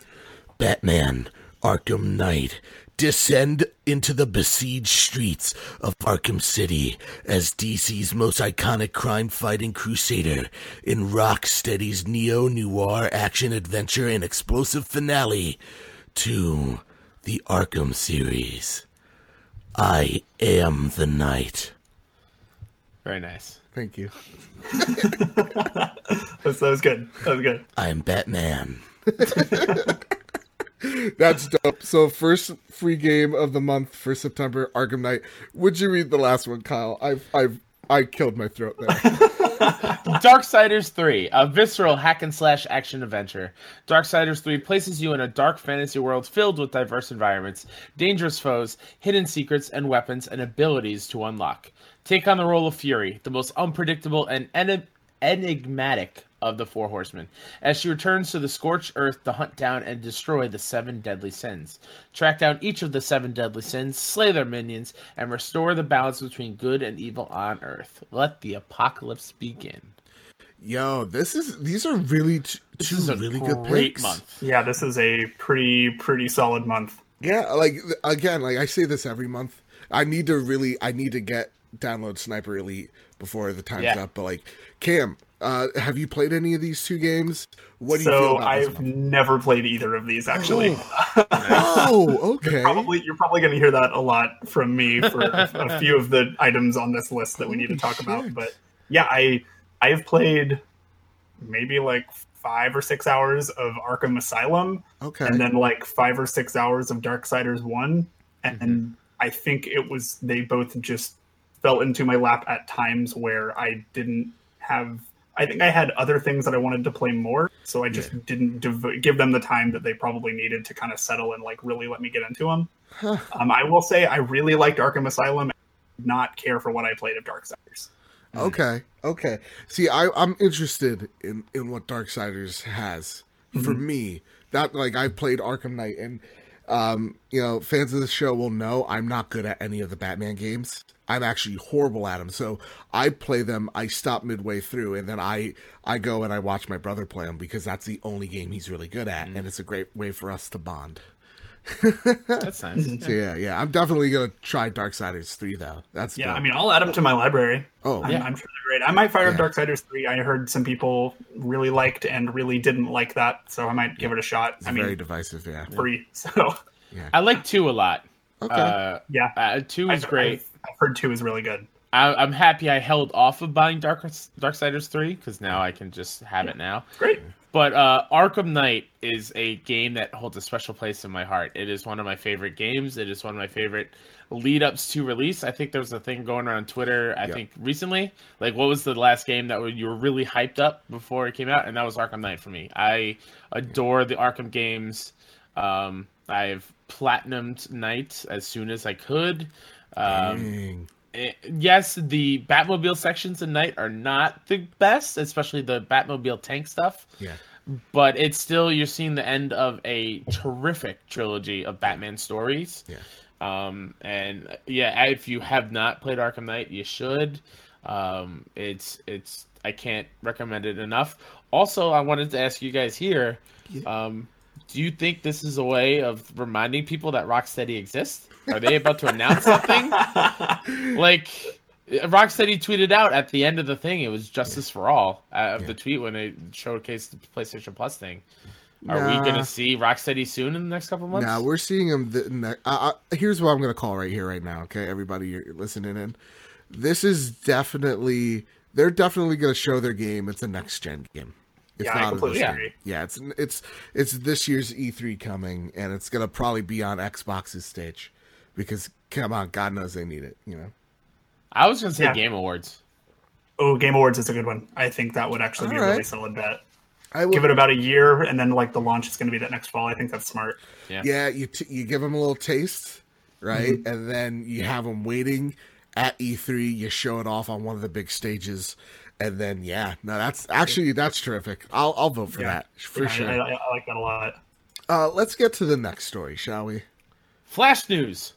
S1: Batman Arkham Knight descend into the besieged streets of Arkham City as DC's most iconic crime-fighting crusader in Rocksteady's neo-noir action-adventure and explosive finale to the Arkham series. I am the Knight.
S2: Very nice.
S1: Thank you. (laughs)
S3: that was, that was good that was good
S1: I am Batman. (laughs) That's dope. So first free game of the month for September, Arkham Knight. Would you read the last one, Kyle? I've I've I killed my throat there. (laughs) (laughs)
S2: Darksiders 3, a visceral hack and slash action adventure. Darksiders 3 places you in a dark fantasy world filled with diverse environments, dangerous foes, hidden secrets, and weapons and abilities to unlock. Take on the role of Fury, the most unpredictable and en- enigmatic of the Four Horsemen, as she returns to the scorched earth to hunt down and destroy the seven deadly sins. Track down each of the seven deadly sins, slay their minions, and restore the balance between good and evil on earth. Let the apocalypse begin.
S1: Yo, this is these are really t-
S2: This
S1: two
S2: is a
S1: really good
S2: great
S1: picks.
S2: month.
S3: yeah this is a pretty pretty solid month
S1: Yeah, like again, like I say this every month. I need to really, I need to get download Sniper Elite before the time's
S2: Yeah.
S1: up. But like, Cam, uh, have you played any of these two games? What do you feel
S3: so
S1: about
S3: i've never played either of these actually
S1: Oh, (laughs) okay.
S3: probably you're probably going to hear that a lot from me for a, a few of the items on this list that we need to talk
S1: shit.
S3: about. But yeah, I I have played maybe like five or six hours of Arkham Asylum,
S1: Okay.
S3: and then like five or six hours of Darksiders One, and I think it was they both just fell into my lap at times where I didn't have. I think I had other things that I wanted to play more, so I just didn't dev- give them the time that they probably needed to kind of settle and like really let me get into them. Um, I will say I really liked Arkham Asylum. and did Not care for what I played of Darksiders.
S1: Okay, okay. See, I, I'm interested in in what Darksiders has for me. That like I played Arkham Knight, and um, you know, fans of the show will know I'm not good at any of the Batman games. I'm actually horrible at them. So I play them. I stop midway through, and then I I go and I watch my brother play them because that's the only game he's really good at, and it's a great way for us to bond. (laughs)
S2: That's nice.
S1: So (laughs) yeah, yeah, I'm definitely gonna try Darksiders three though. That's
S3: Yeah,
S1: dope.
S3: I mean, I'll add them to my library.
S1: oh
S3: I'm,
S2: Yeah.
S3: I'm sure they're great. I might fire up
S1: Yeah.
S3: Darksiders 3. I heard some people really liked and really didn't like that, so I might give it a shot.
S1: it's
S3: I mean,
S1: very divisive. Yeah.
S3: free. (laughs) So, yeah.
S2: I like two a lot.
S1: Okay.
S2: Uh,
S3: yeah.
S2: uh, two is
S3: I've-
S2: great.
S3: I've, I've heard 2 is really good.
S2: I, I'm happy I held off of buying Dark Darksiders three because now I can just have it now.
S3: Great.
S2: But uh, Arkham Knight is a game that holds a special place in my heart. It is one of my favorite games. It is one of my favorite lead ups to release. I think there was a thing going around Twitter. I
S1: Yeah.
S2: think recently, like what was the last game that you were really hyped up before it came out, and that was Arkham Knight for me. I adore the Arkham games. Um, I've platinumed Knight as soon as I could. Um,
S1: Dang.
S2: eh, yes, the Batmobile sections in Knight are not the best, especially the Batmobile tank stuff.
S1: Yeah.
S2: But it's still you're seeing the end of a terrific trilogy of Batman stories.
S1: Yeah.
S2: Um, and yeah, if you have not played Arkham Knight, you should. Um, it's it's I can't recommend it enough. Also, I wanted to ask you guys here. Um, do you think this is a way of reminding people that Rocksteady exists? Are they about to announce something? (laughs) like Rocksteady tweeted out at the end of the thing, it was justice for all uh, of the tweet when they showcased the PlayStation Plus thing. Are we going to see Rocksteady soon in the next couple months?
S1: Now we're seeing him. The, uh, here's what I'm going to call right here, right now. Okay, everybody, you're listening in. This is definitely. They're definitely going to show their game. It's a next gen game. It's
S3: Yeah, I
S1: not
S3: completely
S1: this
S3: agree.
S1: Yeah, it's it's it's this year's E3 coming, and it's gonna probably be on Xbox's stage because come on, God knows they need it. You know.
S2: I was gonna say
S3: Yeah.
S2: Game Awards.
S3: Oh, Game Awards is a good one. I think that would actually be
S1: All
S3: a really solid bet.
S1: I would,
S3: Give it about a year, and then like the launch is going to be that next fall. I think that's smart.
S2: Yeah.
S1: yeah, you t- you give them a little taste, right,
S3: Mm-hmm.
S1: and then you have them waiting at E3. You show it off on one of the big stages, and then yeah, no, that's actually that's terrific. I'll I'll vote for
S3: Yeah.
S1: that for
S3: Yeah,
S1: sure.
S3: I, I, I like that a lot.
S1: Uh, let's get to the next story, shall we?
S2: Flash news.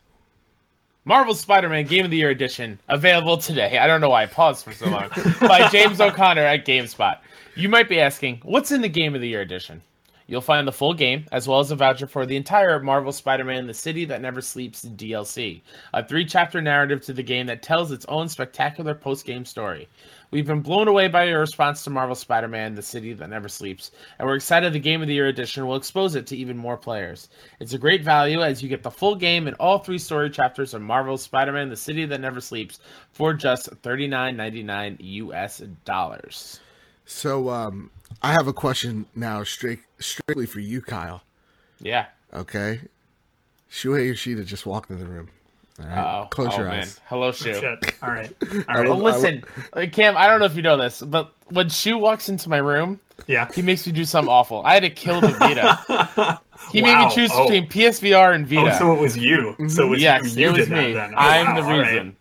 S2: Marvel Spider-Man Game of the Year edition available today. I don't know why I paused for so long. (laughs) by James O'Connor at GameSpot. You might be asking, what's in the Game of the Year edition? You'll find the full game, as well as a voucher for the entire Marvel Spider-Man The City That Never Sleeps DLC, a three-chapter narrative to the game that tells its own spectacular post-game story. We've been blown away by your response to Marvel Spider-Man: The City That Never Sleeps, and we're excited the Game of the Year edition will expose it to even more players. It's a great value as you get the full game and all three story chapters of Marvel's Spider-Man: The City That Never Sleeps for just $39.99 US dollars.
S1: So, um, I have a question now, straight strictly for you, Kyle.
S2: Yeah.
S1: Okay, Shuhei Yoshida just walked in the room. All right,
S2: Uh-oh.
S1: close
S2: oh,
S1: your
S2: man.
S1: eyes.
S2: Hello, Shu.
S3: Shit. All right. (laughs) All
S1: I.
S2: Well,
S1: will-
S2: listen, like, Cam, I don't know if you know this, but when Shu walks into my room,
S3: Yeah.
S2: he makes me do something awful. I had to kill the Vita. (laughs) He made me choose
S3: Oh.
S2: between PSVR and Vita.
S3: Oh, so it was you. So it was
S2: yes,
S3: you.
S2: it was
S3: did that
S2: me.
S3: Oh,
S2: I'm
S3: wow.
S2: the
S3: All right.
S2: reason.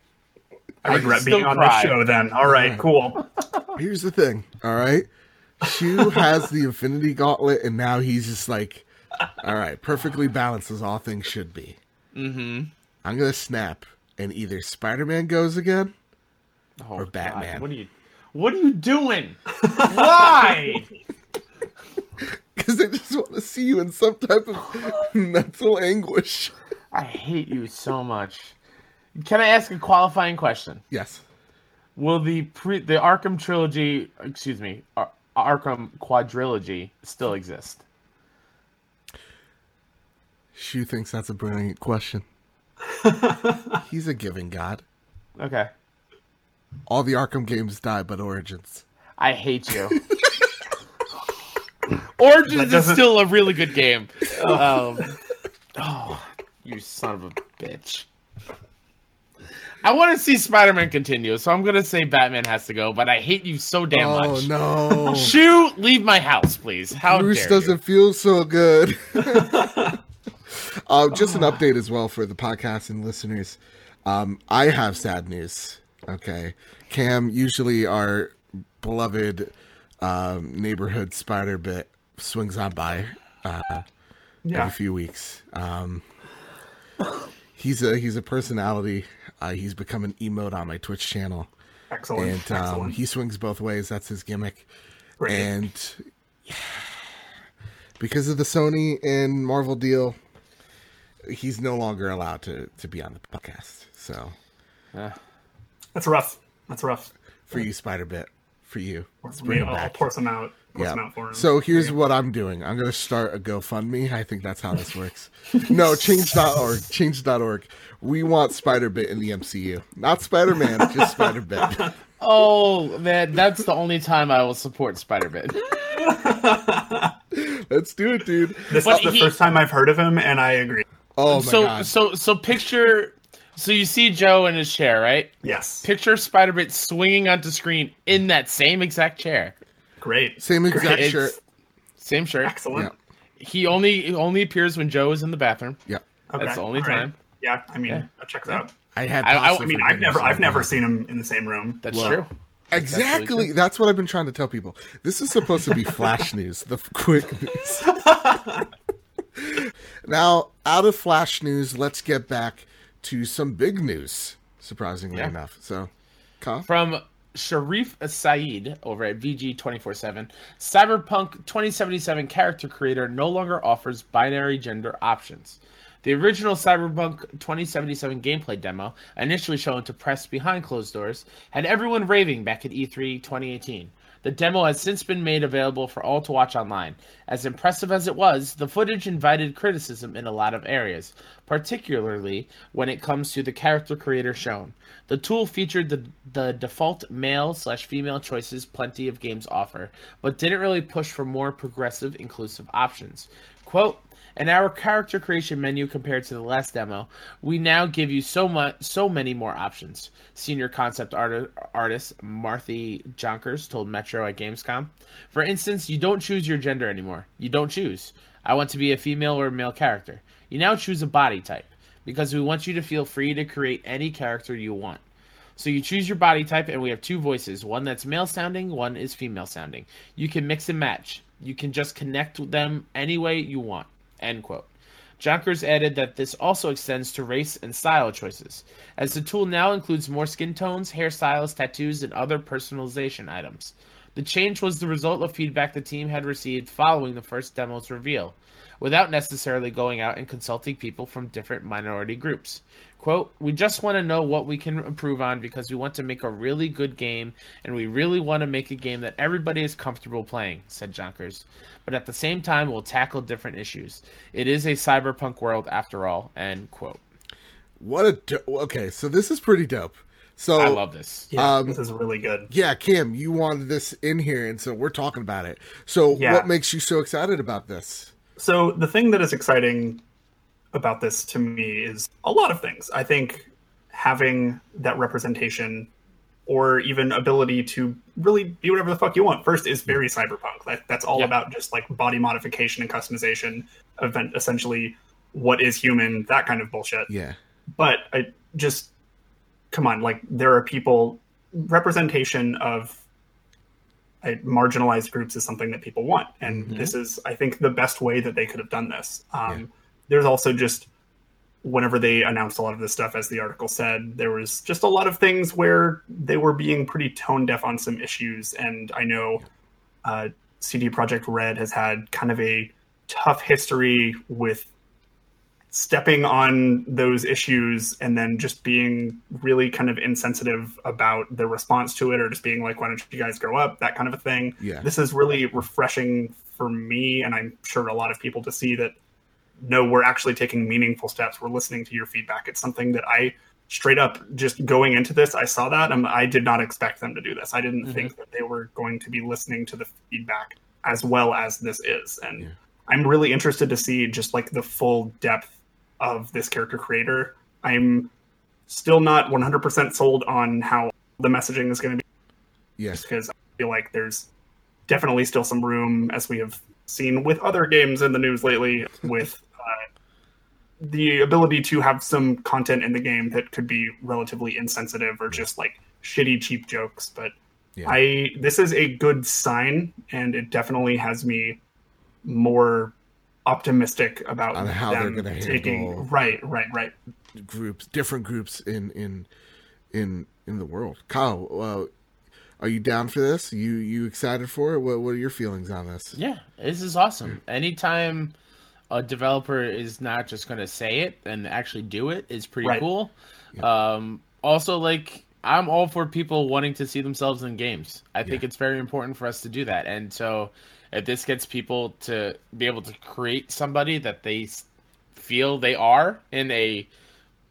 S3: I regret
S2: still
S3: being on
S2: cry.
S3: this show then. All right, cool. (laughs)
S1: Here's the thing, all right? Shu has the Infinity Gauntlet, and now he's just like, all right, perfectly balanced as all things should be. Mm-hmm. I'm gonna snap, and either Spider-Man goes again,
S2: Oh,
S1: Or
S2: God,
S1: Batman.
S2: What are you? What are you doing? (laughs) Why? (laughs)
S1: because I just want to see you in some type of mental anguish.
S2: I hate you so much. Can I ask a qualifying question?
S1: Yes.
S2: Will the pre the Arkham trilogy, excuse me, Ar- Arkham quadrilogy still exist?
S1: Shu thinks that's a brilliant question. (laughs) He's a giving god.
S2: Okay.
S1: All the Arkham games die, but Origins.
S2: I hate you. (laughs) (laughs) Origins is still a really good game. Um, oh, you son of a bitch. I want to see Spider-Man continue, so I'm gonna say Batman has to go. But I hate you so damn
S1: oh
S2: much.
S1: no,
S2: Shoo, leave my house, please. How
S1: Bruce
S2: dare
S1: doesn't
S2: you?
S1: feel so good. Uh, just an update as well for the podcast and listeners. Um, I have sad news. Okay, Cam, usually our beloved um, neighborhood spider bit swings on by every
S3: Yeah.
S1: few weeks. Um, he's a he's a personality. Uh, he's become an emote on my Twitch channel,
S3: Excellent.
S1: and um,
S3: Excellent.
S1: he swings both ways. That's his gimmick.
S3: Great.
S1: And because of the Sony and Marvel deal, he's no longer allowed to to be on the podcast. So
S3: That's rough. That's rough.
S1: for you, Spider Bit, for you, let's
S3: We,
S1: bring him
S3: I'll
S1: back.
S3: pour some out. Pour some
S1: Yeah.
S3: out.
S1: So here's what I'm doing. I'm going to start a GoFundMe. I think that's how this works. (laughs) no, change.org. Change.org. We want Spider Bit in the MCU. Not Spider Man, just Spider Bit. (laughs)
S2: Oh man, that's the only time I will support Spider Bit. (laughs)
S1: Let's do it, dude.
S3: this
S2: but
S3: is the
S2: he-
S3: first time I've heard of him, and I agree.
S1: Oh my
S2: so
S1: god.
S2: so so picture. So you see Joe in his chair, right?
S3: Yes.
S2: Picture Spider-Man swinging onto screen in that same exact chair,
S3: Great.
S1: Same exact
S2: It's-
S1: shirt.
S2: same shirt.
S3: Excellent.
S1: Yeah.
S2: He only he only appears when Joe is in the bathroom.
S1: Yeah.
S3: Okay.
S2: That's the only
S3: all right.
S2: time.
S3: Yeah. I mean,
S2: Yeah.
S3: that checks out.
S1: I had.
S2: I- I-
S1: pasta
S2: I
S3: I mean,
S1: for
S3: I've never, I've never
S1: I'm-
S3: seen him in the same room.
S2: That's
S1: Well,
S2: true.
S1: Exactly.
S2: really.
S1: That's what I've been trying to tell people. This is supposed to be flash (laughs) news, the quick news. (laughs) now, out of flash news, let's get back to some big news. Surprisingly
S2: Yeah.
S1: enough, so, Kyle?
S2: From Sherif Saed over at VG247, Cyberpunk 2077 character creator no longer offers binary gender options. The original Cyberpunk 2077 gameplay demo, initially shown to press behind closed doors, had everyone raving back at E E3 2018. The demo has since been made available for all to watch online. As impressive as it was, the footage invited criticism in a lot of areas, particularly when it comes to the character creator shown. The tool featured the, the default male slash female choices plenty of games offer, but didn't really push for more progressive, inclusive options. Quote, in our character creation menu compared to the last demo, we now give you so much, so many more options. Senior concept art- artist Marthe Jonkers told Metro at Gamescom. For instance, you don't choose your gender anymore. You don't choose. I want to be a female or a male character. You now choose a body type because we want you to feel free to create any character you want. So you choose your body type, and we have two voices one that's male sounding, one is female sounding. You can mix and match. You can just connect them any way you want. End quote. Jonkers added that this also extends to race and style choices, as the tool now includes more skin tones, hairstyles, tattoos, and other personalization items. The change was the result of feedback the team had received following the first demo's reveal, without necessarily going out and consulting people from different minority groups. Quote, we just want to know what we can improve on because we want to make a really good game and we really want to make a game that everybody is comfortable playing, said Jonkers. But at the same time, we'll tackle different issues. It is a cyberpunk world after all, end quote.
S1: What a do- okay, so this is pretty dope. So
S2: I love this.
S3: Yeah,
S1: Um,
S3: this is really good.
S1: yeah, Kim, you wanted this in here, and so we're talking about it. So
S3: Yeah.
S1: what makes you so excited about this?
S3: So the thing that is exciting about this to me is a lot of things. I think having that representation or even ability to really be whatever the fuck you want first is very cyberpunk. That, that's all
S2: Yeah.
S3: about just like body modification and customization, event essentially what is human, that kind of bullshit.
S1: Yeah,
S3: But I just come on, like there are people representation of marginalized groups is something that people want, and
S1: Mhm.
S3: this is, I think, the best way that they could have done this. Um,
S1: Yeah.
S3: There's also just whenever they announced a lot of this stuff, as the article said, there was just a lot of things where they were being pretty tone deaf on some issues, and I know uh, CD Projekt Red has had kind of a tough history with stepping on those issues and then just being really kind of insensitive about the response to it or just being like why don't you guys grow up that kind of a thing
S1: Yeah.
S3: this is really refreshing for me and i'm sure a lot of people to see that no we're actually taking meaningful steps we're listening to your feedback it's something that i straight up just going into this i saw that and i did not expect them to do this i didn't
S2: Mhm.
S3: think that they were going to be listening to the feedback as well as this is and
S1: Yeah.
S3: i'm really interested to see just like the full depth of this character creator i'm still not 100% sold on how the messaging is going to be
S1: yes,
S3: because I feel like there's definitely still some room, as we have seen with other games in the news lately, with uh, the ability to have some content in the game that could be relatively insensitive or just like shitty, cheap jokes. But
S1: Yeah.
S3: I this is a good sign, and it definitely has me more optimistic about
S1: On how they're gonna
S3: taking
S1: handle-
S3: right, right, right.
S1: groups, different groups in in in in the world. Kyle, uh, are you down for this? You you excited for it? What what are your feelings on this?
S2: Yeah, this is awesome. Anytime a developer is not just going to say it and actually do it is pretty
S3: Right.
S2: cool. Um, also, like I'm all for people wanting to see themselves in games. I think it's very important for us to do that. And so, if this gets people to be able to create somebody that they feel they are in a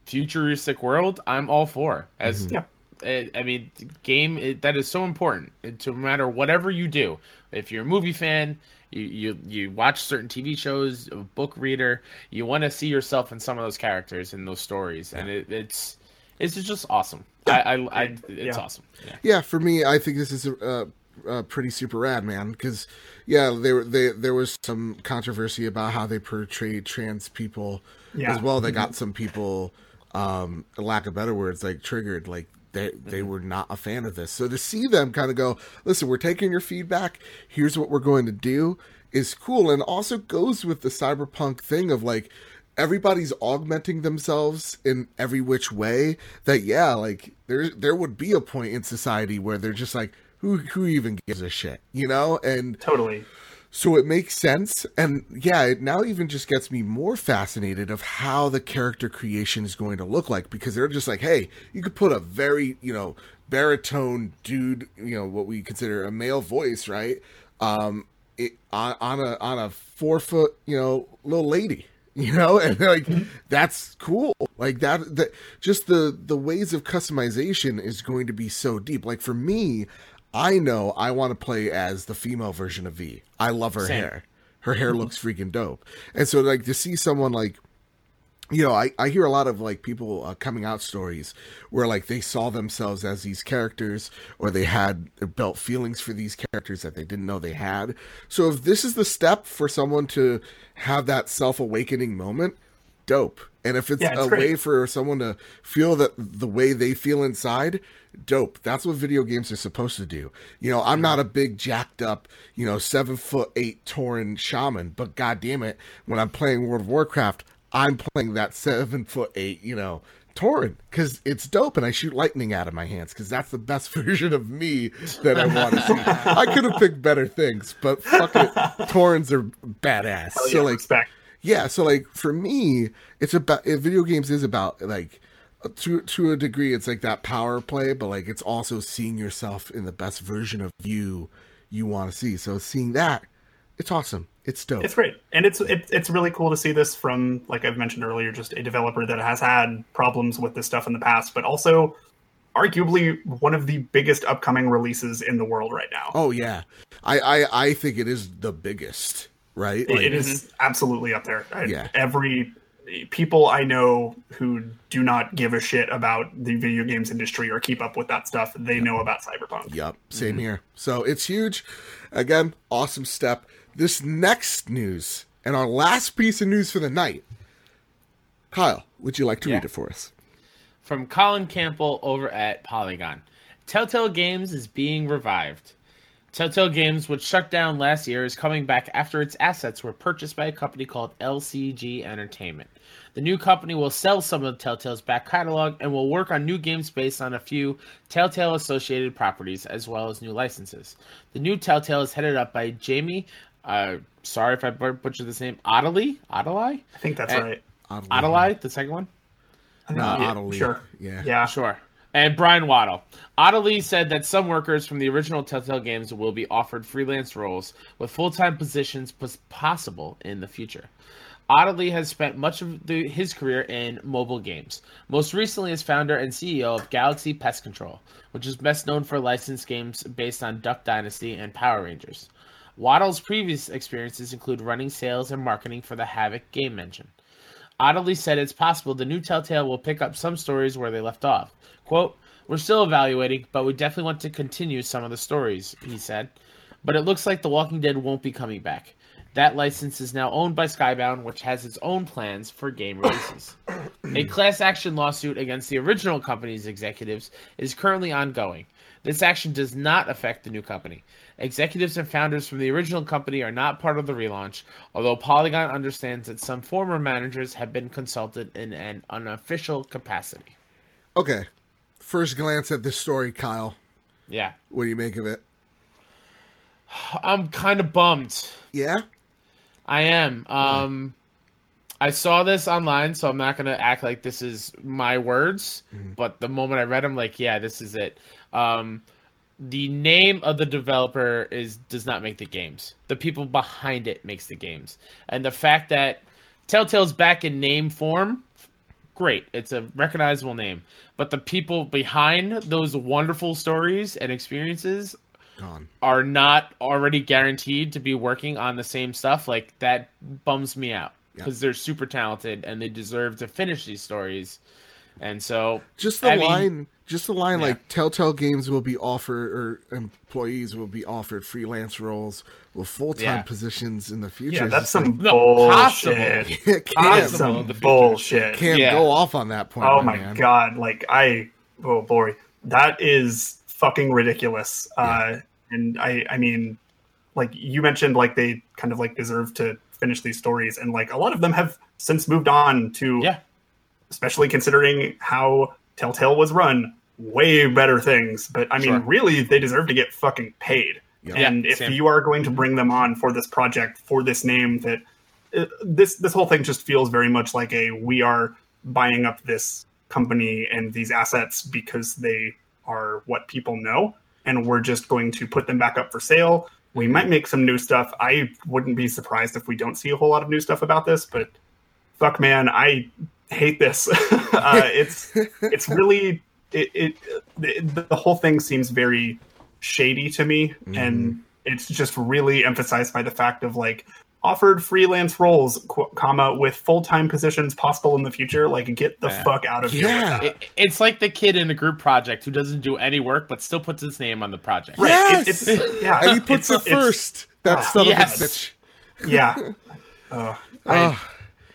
S2: futuristic world, I'm all for. As mm-hmm.
S3: Yeah.
S2: I I mean, game it, that is so important. It, to no matter whatever you do, if you're a movie fan, you you, you watch certain TV shows, a book reader, you want to see yourself in some of those characters in those stories, and it, it's it's just awesome. I, I, I it's
S3: Yeah.
S2: awesome. Yeah.
S1: Yeah, for me, I think this is a, uh pretty super rad, man. Because yeah, there they, there was some controversy about how they portrayed trans people
S3: Yeah.
S1: as well. They got some people, um, lack of better words, like triggered, like they they were not a fan of this. So to see them kind of go, listen, we're taking your feedback. Here's what we're going to do is cool, and also goes with the cyberpunk thing of like everybody's augmenting themselves in every which way that yeah like there there would be a point in society where they're just like who who even gives a shit you know and
S3: Totally.
S1: So it makes sense. And yeah, it now even just gets me more fascinated of how the character creation is going to look like because they're just like, hey, you could put a very, you know, baritone dude, you know, what we consider a male voice, right? Um, it, on, on a on a four foot, you know, little lady, (laughs) you know, and like that's cool. Like that, that just the the ways of customization is going to be so deep. Like for me, I know I want to play as the female version of V. I love her
S2: Same.
S1: hair. Her hair looks freaking dope. And so like to see someone like you know, I, I hear a lot of like people uh, coming out stories where like they saw themselves as these characters or they had built feelings for these characters that they didn't know they had. So if this is the step for someone to have that self awakening moment, dope. And if it's,
S3: Yeah, it's
S1: a
S3: great.
S1: way for someone to feel that the way they feel inside, dope. That's what video games are supposed to do. You know, I'm not a big jacked up, you know, seven foot eight Tauren shaman, but god damn it, when I'm playing World of Warcraft, I'm playing that seven foot eight, you know, Tauren because it's dope and I shoot lightning out of my hands because that's the best (laughs) version of me that I want to (laughs) see. I could have picked better things, but fuck it, Taurens are badass.
S3: Hell
S1: so like,
S3: respect.
S1: Yeah, so like for me, it's about video games is about like to to a degree it's like that power play, but like it's also seeing yourself in the best version of you you want to see. So seeing that, it's awesome. It's dope.
S3: It's great, and it's it, it's really cool to see this from like I've mentioned earlier, just a developer that has had problems with this stuff in the past, but also arguably one of the biggest upcoming releases in the world right now.
S1: oh yeah, I, I I think it is the biggest, right?
S3: It-
S1: Like,
S3: it is absolutely up there. I-
S1: Yeah.
S3: Every people I know who do not give a shit about the video games industry or keep up with that stuff, they know about Cyberpunk.
S1: Yep, same mhm. here. So it's huge. Again, awesome step. This next news and our last piece of news for the night. Kyle, would you like to
S2: Yeah.
S1: read it for us?
S2: From Colin Campbell over at Polygon. Telltale Games is being revived. Telltale Games, which shut down last year, is coming back after its assets were purchased by a company called LCG Entertainment. The new company will sell some of Telltale's back catalog and will work on new games based on a few Telltale associated properties as well as new licenses. The new Telltale is headed up by Jamie, uh, sorry if I butchered this name, Adelie? Adelie?
S3: I think that's
S2: Eh,
S3: right.
S1: Oddly.
S2: Adelie, the second one?
S3: I think-
S1: No,
S3: yeah,
S1: Adelie.
S3: Sure.
S1: Yeah.
S3: Yeah.
S2: Sure. And Brian Waddle. Ottilie said that some workers from the original Telltale games will be offered freelance roles with full time positions possible in the future. Ottilie has spent much of the, his career in mobile games, most recently as founder and CEO of Galaxy Pest Control, which is best known for licensed games based on Duck Dynasty and Power Rangers. Waddle's previous experiences include running sales and marketing for the Havok game engine. Ottilie said it's possible the new Telltale will pick up some stories where they left off. Quote, We're still evaluating, but we definitely want to continue some of the stories, he said. But it looks like The Walking Dead won't be coming back. That license is now owned by Skybound, which has its own plans for game releases. A class action lawsuit against the original company's executives is currently ongoing. This action does not affect the new company. Executives and founders from the original company are not part of the relaunch, although Polygon understands that some former managers have been consulted in an unofficial capacity.
S1: Okay. First glance at this story, Kyle.
S2: Yeah.
S1: What do you make of it?
S2: I'm kind of bummed.
S1: Yeah?
S2: I am. Um, I saw this online, so I'm not gonna act like this is my words. But the moment I read them, like, yeah, this is it. Um, the name of the developer is does not make the games. The people behind it makes the games, and the fact that Telltale's back in name form, great. It's a recognizable name. But the people behind those wonderful stories and experiences
S1: Gone.
S2: are not already guaranteed to be working on the same stuff, like that bums me out because they're super talented and they deserve to finish these stories. And so,
S1: Just the
S2: I mean-
S1: line, just the line
S2: Yeah.
S1: like Telltale Games will be offered, or employees will be offered freelance roles with full time
S2: Yeah.
S1: positions in the future.
S3: Yeah, that's some
S2: No,
S3: bullshit. (laughs)
S2: possible.
S3: That's
S1: can't,
S2: Possible.
S3: some
S2: the
S3: bullshit.
S1: can't
S2: Yeah.
S1: go off on that point.
S3: Oh
S1: my,
S3: my
S1: man.
S3: god! Like I, oh boy, that is fucking ridiculous. Uh, and I, I mean, like you mentioned, like they kind of like deserve to finish these stories, and like a lot of them have since moved on to,
S2: yeah,
S3: especially considering how Telltale was run, way better things. But I mean,
S2: Sure.
S3: really, they deserve to get fucking paid.
S1: Yeah.
S3: And
S2: Yeah,
S3: if
S2: same.
S3: you are going to bring them on for this project for this name, that uh, this this whole thing just feels very much like a we are buying up this company and these assets because they are what people know, and we're just going to put them back up for sale. We might make some new stuff. I wouldn't be surprised if we don't see a whole lot of new stuff about this, but fuck, man, I hate this. (laughs) uh, it's it's really it, it, it the whole thing seems very shady to me and it's just really emphasized by the fact of like offered freelance roles qu- comma with full-time positions possible in the future like get the
S2: Yeah.
S3: fuck out of here
S1: Yeah.
S3: that.
S2: It, it's like the kid in a group project who doesn't do any work but still puts his name on the project.
S3: right
S1: Yes!
S3: it, it's yeah
S1: And he puts
S3: it's-
S1: it first. That's
S3: Ah,
S1: son
S2: yes.
S1: of a bitch.
S3: yeah (laughs) uh, I,
S1: Ugh.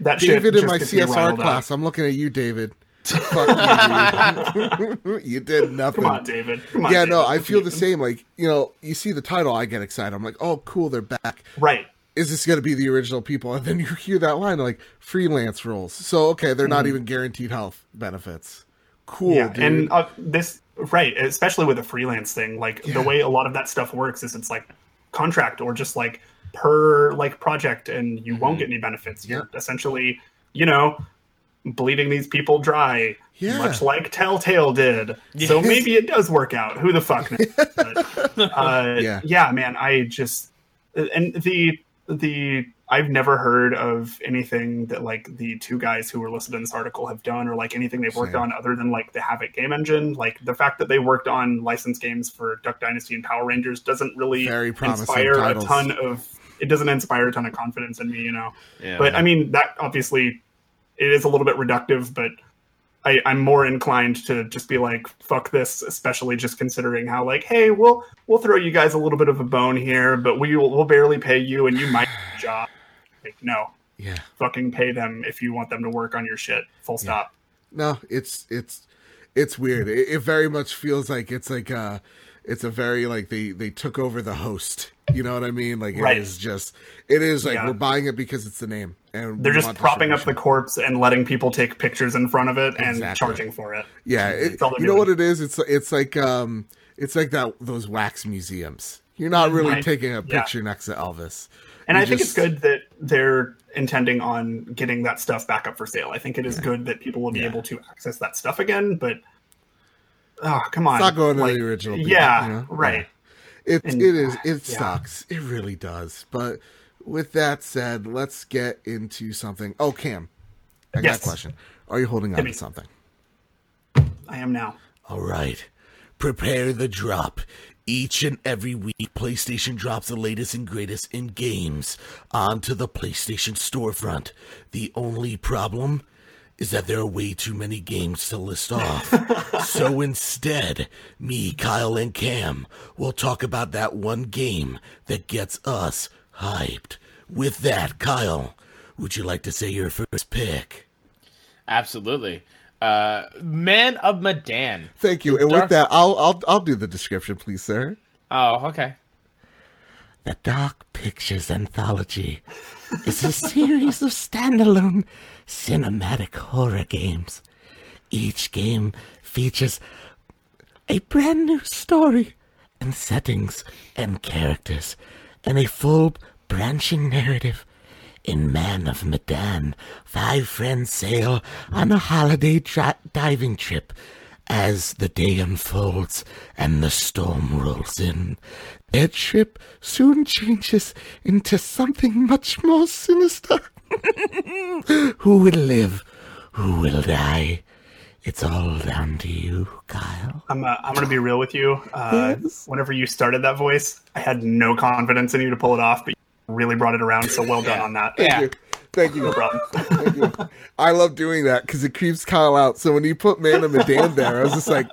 S3: That
S1: David in my CSR class. I'm looking at you, David. (laughs) You, dude. (laughs) you did nothing.
S3: come on david come on
S1: yeah, no, I feel the (laughs) same. Like, you know, you see the title, I get excited. I'm like, oh, cool, they're back.
S3: right
S1: Is this going to be the original people? And then you hear that line, like, freelance roles. So, okay, they're not even guaranteed health benefits. Cool,
S3: Mm-hmm. yeah
S1: dude.
S3: and uh, this right especially with a freelance thing like
S1: Yeah.
S3: the way a lot of that stuff works is it's like contract or just like per like project and you won't get any benefits you're
S1: Mm-hmm.
S3: Essentially you know bleeding these people dry
S1: Yeah.
S3: much like telltale did so maybe it does work out who the fuck knows (laughs) but, uh,
S1: Yeah.
S3: yeah man i just and the the I've never heard of anything that like the two guys who were listed in this article have done or like anything they've worked
S1: Same.
S3: on other than like the Havok game engine. Like the fact that they worked on licensed games for Duck Dynasty and Power Rangers doesn't really
S1: Very
S3: inspire
S1: titles.
S3: a ton of it doesn't inspire a ton of confidence in me, you know.
S2: Yeah.
S3: But I mean that obviously it is a little bit reductive, but I, I'm more inclined to just be like, fuck this, especially just considering how like, hey, we'll we'll throw you guys a little bit of a bone here, but we will we'll barely pay you and you might get a job. Like, no,
S1: yeah.
S3: fucking pay them if you want them to work on your shit. Full stop.
S1: No, it's it's it's weird. It, it very much feels like it's like uh it's a very like they they took over the host. You know what I mean? Like it is just it is like
S3: Yeah.
S1: we're buying it because it's the name and
S3: They're just propping up the corpse and letting people take pictures in front of it and charging for it.
S1: Yeah, it, you know what it is? It's it's like um it's like that those wax museums. You're not really
S3: Right.
S1: taking a
S3: Yeah.
S1: picture next to Elvis.
S3: And
S1: You
S3: I think it's good that they're intending on getting that stuff back up for sale. I think it is good that people will be
S1: Yeah.
S3: able to access that stuff again, but oh come on.
S1: It's not going to
S3: Like,
S1: the original. people,
S3: yeah,
S1: you know?
S3: right.
S1: It
S3: And-
S1: it is it
S3: yeah.
S1: sucks. It really does. But with that said, let's get into something. Oh, Cam, I got
S3: Yes.
S1: a question. Are you holding on to something?
S3: I am now.
S4: All right. Prepare the drop. Each and every week, PlayStation drops the latest and greatest in games onto the PlayStation storefront. The only problem is that there are way too many games to list off. (laughs) so instead, me, Kyle, and Cam will talk about that one game that gets us hyped. With that, Kyle, would you like to say your first pick?
S2: Absolutely. Uh, Man of Medan.
S1: Thank you. And
S2: Dark-
S1: with that, I'll I'll I'll do the description, please, sir.
S2: Oh, okay.
S4: The Dark Pictures Anthology is a series of standalone cinematic horror games. Each game features a brand new story and settings and characters and a full branching narrative. In Man of Medan, five friends sail on a holiday dri- diving trip as the day unfolds and the storm rolls in. Their trip soon changes into something much more sinister. (laughs) who will live? Who will die? It's all down to you, Kyle.
S3: I'm uh, I'm gonna be real with you. Uh, Whenever you started that voice, I had no confidence in you to pull it off, but you really brought it around. So well done on that.
S2: Yeah.
S1: Thank you.
S3: No problem.
S1: Thank you. I love doing that because it creeps Kyle out. So when you put Man of Medan there, I was just like,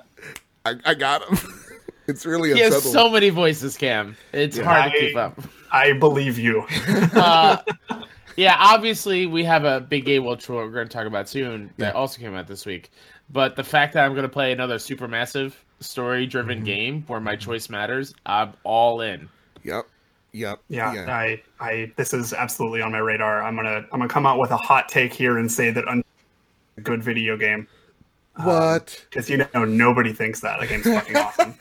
S1: I, I got him. (laughs) it's really
S2: He has so many voices, Cam. It's hard to keep up.
S3: I believe you.
S2: Uh, (laughs) yeah, obviously we have a big game which we're going to talk about soon that also came out this week. But the fact that I'm going to play another Supermassive story-driven
S1: Mm-hmm.
S2: game where my choice matters, I'm all in.
S1: Yep. Yep.
S3: Yeah,
S1: Yeah.
S3: I, I, this is absolutely on my radar. I'm gonna, I'm gonna come out with a hot take here and say that Un- a good video game
S1: what?
S3: because you know nobody thinks that a game's fucking awesome.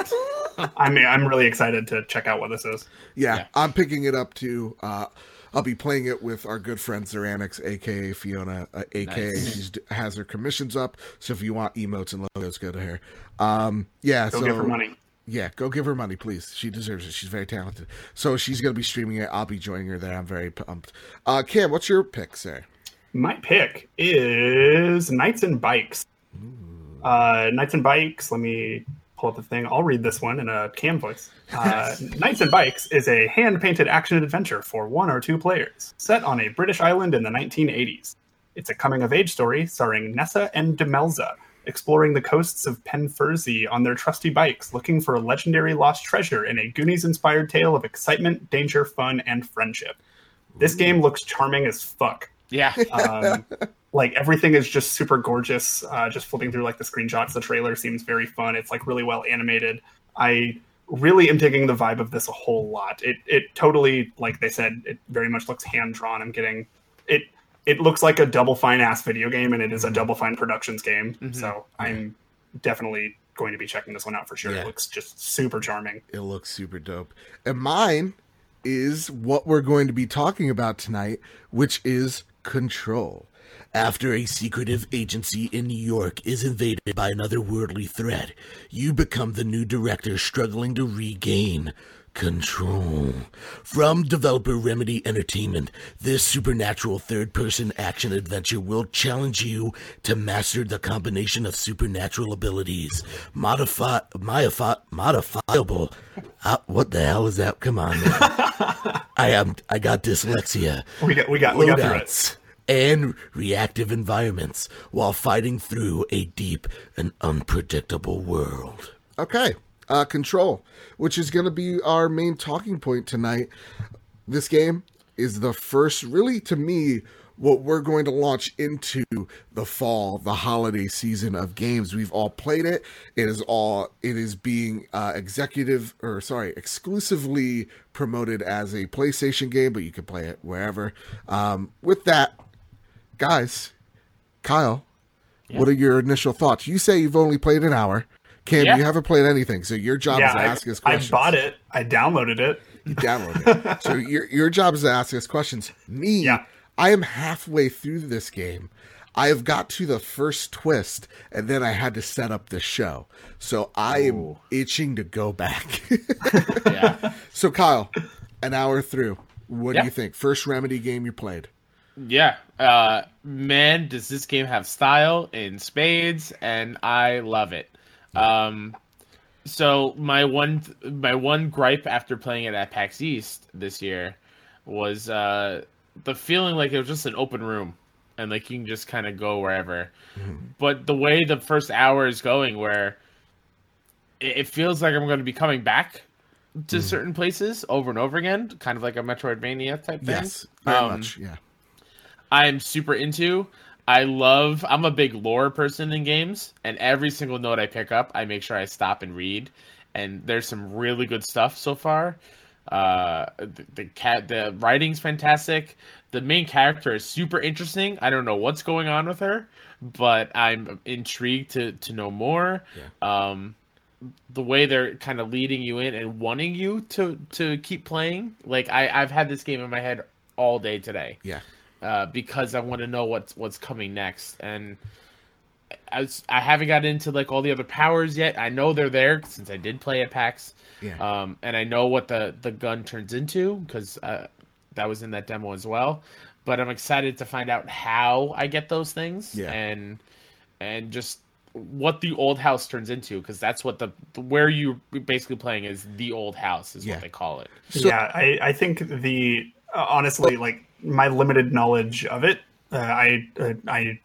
S3: (laughs) I'm I'm really excited to check out what this is.
S1: Yeah,
S2: Yeah.
S1: I'm picking it up too. Uh, I'll be playing it with our good friend Zeranix, aka Fiona, uh, aka
S2: Nice.
S1: she's has her commissions up. So if you want emotes and logos, go to her. Um, yeah,
S3: Go
S1: so
S3: give her money.
S1: yeah, go give her money, please. She deserves it. She's very talented. So she's gonna be streaming it. I'll be joining her there. I'm very pumped. Uh, Cam, what's your pick, sir?
S3: My pick is Knights and Bikes. Uh, Knights and Bikes. Let me pull up the thing. I'll read this one in a cam voice. Uh, (laughs) Knights and Bikes is a hand painted action adventure for one or two players, set on a British island in the 1980s. It's a coming of age story starring Nessa and Demelza, exploring the coasts of Penfurzy on their trusty bikes, looking for a legendary lost treasure in a Goonies inspired tale of excitement, danger, fun, and friendship. This game looks charming as fuck
S2: Yeah.
S3: um, like everything is just super gorgeous. Uh, just flipping through like the screenshots the trailer seems very fun. It's like really well animated. I really am taking the vibe of this a whole lot. It it totally like they said it very much looks hand drawn i'm getting it it looks like a double fine ass video game and it is a double fine productions game. So i'm definitely going to be checking this one out for sure.
S1: Yeah.
S3: it looks just super charming.
S1: It looks super dope. And mine is what we're going to be talking about tonight, which is Control.
S4: After a secretive agency in New York is invaded by another worldly threat, you become the new director struggling to regain control. From developer Remedy Entertainment, this supernatural third person action adventure will challenge you to master the combination of supernatural abilities. Modify, modify, modifiable. Uh, what the hell is that? Come on. (laughs) I am, I got dyslexia
S3: we got we got we got through it
S4: and reactive environments while fighting through a deep and unpredictable world.
S1: Okay. Uh, Control, which is going to be our main talking point tonight. This game is the first, really, to me, what we're going to launch into the fall, the holiday season of games. We've all played it. It is all, it is being uh, executive, or sorry, exclusively promoted as a PlayStation game, but you can play it wherever. Um, with that, guys, Kyle, what are your initial thoughts? You say you've only played an hour. Cam,
S2: Yeah.
S1: you haven't played anything, so your job
S3: yeah
S1: is to
S3: I,
S1: ask us questions.
S3: I bought it i downloaded it
S1: You download it. (laughs) so your your job is to ask us questions. Me,
S3: Yeah.
S1: I am halfway through this game. I have got to the first twist, and then I had to set up the show. So I am itching to go back. (laughs)
S2: yeah. (laughs)
S1: so Kyle, an hour through, what do you think? First Remedy game you played?
S2: Yeah. Uh, man, does this game have style in spades, and I love it. Um, so my one my one gripe after playing it at PAX East this year was uh, the feeling like it was just an open room, and like you can just kind of go wherever. But the way the first hour is going, where it, it feels like I'm going to be coming back to certain places over and over again, kind of like a Metroidvania type thing.
S1: Yes, very
S2: Um,
S1: much. Yeah.
S2: I'm super into. I love. I'm a big lore person in games, and every single note I pick up, I make sure I stop and read. And there's some really good stuff so far. Uh, the, the cat, the writing's fantastic. The main character is super interesting. I don't know what's going on with her, but I'm intrigued to to know more. Um, the way they're kind of leading you in and wanting you to to keep playing. Like I, I've had this game in my head all day today
S1: Yeah.
S2: Uh, because I want to know what's what's coming next. And I was, I haven't got into like all the other powers yet. I know they're there since I did play at PAX.
S1: Yeah.
S2: Um, and I know what the the gun turns into because uh, that was in that demo as well. But I'm excited to find out how I get those things
S1: Yeah.
S2: and and just what the old house turns into because that's what the where you basically playing is the old house is
S1: Yeah.
S2: what they call it.
S1: So-
S3: yeah, I, I think the honestly, like my limited knowledge of it, uh, I uh, I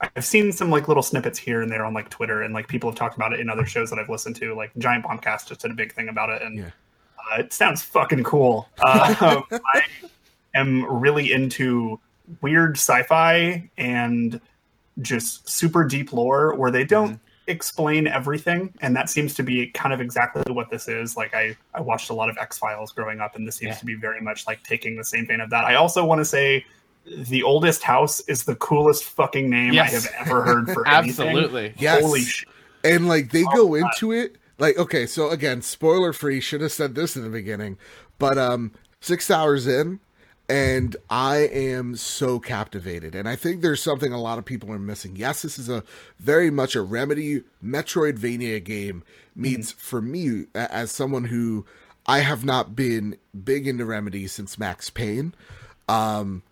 S3: I've seen some like little snippets here and there on like Twitter, and like people have talked about it in other shows that I've listened to. Like Giant Bombcast just did a big thing about it, and
S1: Yeah.
S3: uh, it sounds fucking cool. Uh, (laughs) I am really into weird sci-fi and just super deep lore where they don't explain everything and that seems to be kind of exactly what this is like i i watched a lot of x-files growing up and this seems
S2: Yeah.
S3: to be very much like taking the same vein of that i also want to say the oldest house is the coolest fucking name
S2: Yes.
S3: i have ever heard for (laughs) anything.
S2: Absolutely.
S1: Yes.
S3: holy shit
S1: And like they
S3: Oh,
S1: go
S3: God.
S1: into it Like, okay, so again, spoiler free, should have said this in the beginning, but um, six hours in, and I am so captivated. And I think there's something a lot of people are missing. Yes, this is a very much a Remedy Metroidvania game. Means mm-hmm. for me, as someone who I have not been big into Remedy since Max Payne. Um,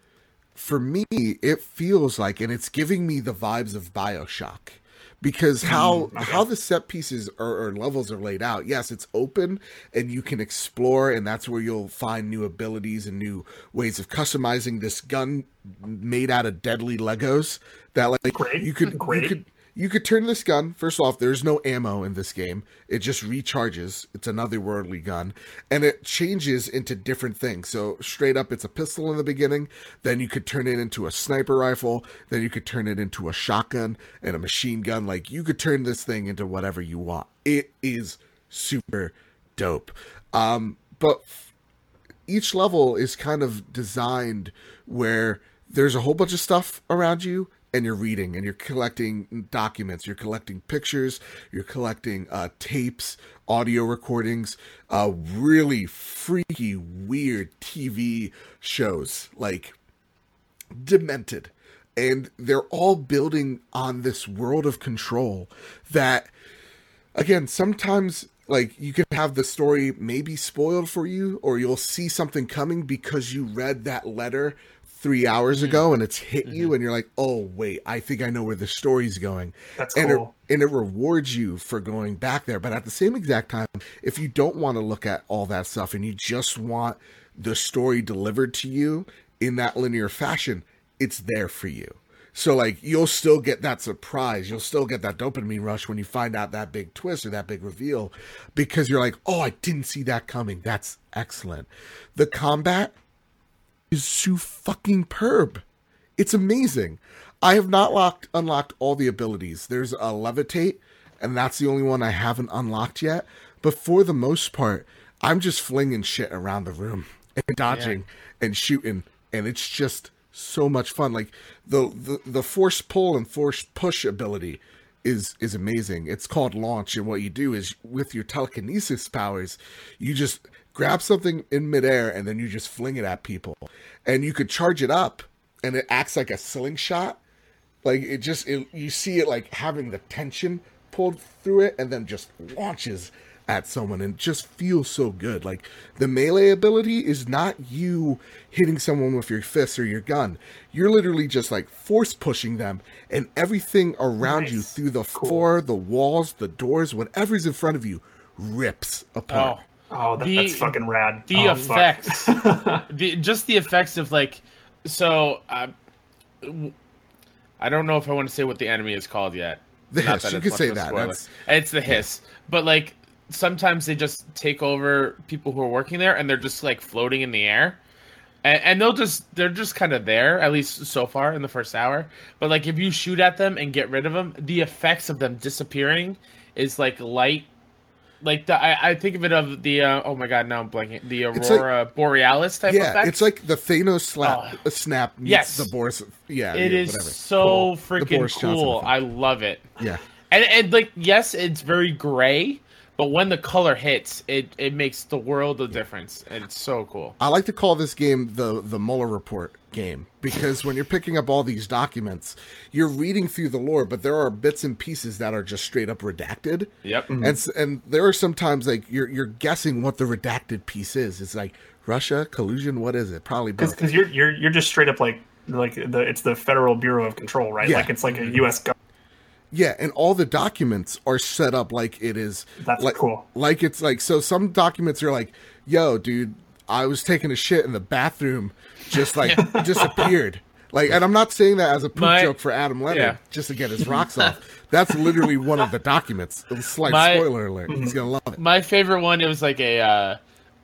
S1: for me, it feels like, and it's giving me the vibes of Bioshock because how mm, okay. how the set pieces or, or, levels are laid out yes it's open and you can explore and that's where you'll find new abilities and new ways of customizing this gun made out of deadly legos that like Great. you could Great. you could you could turn this gun. First off, there's no ammo in this game. It just recharges. It's another worldly gun, and it changes into different things. So straight up, it's a pistol in the beginning. Then you could turn it into a sniper rifle. Then you could turn it into a shotgun and a machine gun. Like you could turn this thing into whatever you want. It is super dope. Um, but each level is kind of designed where there's a whole bunch of stuff around you and you're reading and you're collecting documents, you're collecting pictures, you're collecting uh, tapes, audio recordings, uh, really freaky, weird TV shows like Demented. And they're all building on this world of control that, again, sometimes like you can have the story maybe spoiled for you or you'll see something coming because you read that letter three hours mm-hmm. ago and it's hit mm-hmm. you and you're like, oh wait, I think I know where the story's going.
S3: That's
S1: and
S3: cool.
S1: It, and it rewards you for going back there. But at the same exact time, if you don't want to look at all that stuff and you just want the story delivered to you in that linear fashion, it's there for you. So like you'll still get that surprise, you'll still get that dopamine rush when you find out that big twist or that big reveal because you're like, "Oh, I didn't see that coming. That's excellent." The combat is so fucking perb. It's amazing. I have not locked unlocked all the abilities. There's a levitate, and that's the only one I haven't unlocked yet. But for the most part, I'm just flinging shit around the room and dodging yeah. and shooting, and it's just so much fun. Like the, the the force pull and force push ability is is amazing. It's called launch, and what you do is with your telekinesis powers, you just grab something in midair and then you just fling it at people. And you could charge it up and it acts like a slingshot. Like it just, it, you see it like having the tension pulled through it and then just launches at someone and just feels so good. Like the melee ability is not you hitting someone with your fist or your gun. You're literally just like force pushing them and everything around nice. you through the cool. floor, the walls, the doors, whatever's in front of you rips apart.
S3: Oh. Oh, that, the, that's fucking rad.
S2: The
S3: oh,
S2: effects, (laughs) the just the effects of like, so uh, I don't know if I want to say what the enemy is called yet.
S1: The Not hiss, you could say that.
S2: It's the hiss, yeah. but like sometimes they just take over people who are working there, and they're just like floating in the air. And, and they'll just they're just kind of there at least so far in the first hour but like if you shoot at them and get rid of them the effects of them disappearing is like light like the, I, I think of it of the uh, oh my god now I'm blanking. The aurora like, borealis type
S1: yeah
S2: effect.
S1: it's like the Thanos slap oh. snap meets yes. the Boris yeah
S2: it
S1: yeah,
S2: is so cool. freaking cool. I love it.
S1: Yeah.
S2: And, and like yes it's very gray but when the color hits, it, it makes the world of difference, and it's so cool.
S1: I like to call this game the the Mueller report game because when you're picking up all these documents, you're reading through the lore, but there are bits and pieces that are just straight up redacted.
S2: Yep.
S1: Mm-hmm. And and there are sometimes like you're you're guessing what the redacted piece is. It's like Russia collusion. What is it? Probably
S3: because you're you're you're just straight up like like the it's the Federal Bureau of Control, right? Yeah. Like it's like a U.S. government
S1: yeah, and all the documents are set up like it is.
S3: That's
S1: like,
S3: cool.
S1: Like it's like so. Some documents are like, "Yo, dude, I was taking a shit in the bathroom, just like (laughs) disappeared." Like, and I'm not saying that as a poop My, joke for Adam Leonard, yeah. just to get his rocks off. That's literally one of the documents. Slight My, spoiler alert. He's gonna love it.
S2: My favorite one. It was like a. Uh,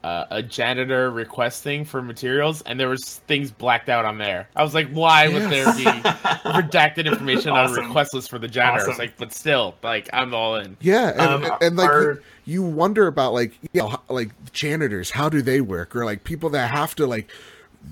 S2: uh, a janitor requesting for materials, and there was things blacked out on there. I was like, why yes. would there be (laughs) redacted information awesome. on a request list for the janitor? Awesome. like, but still, like, I'm all in.
S1: Yeah, and, um, and like our... you, you wonder about like you know like janitors, how do they work, or like people that have to like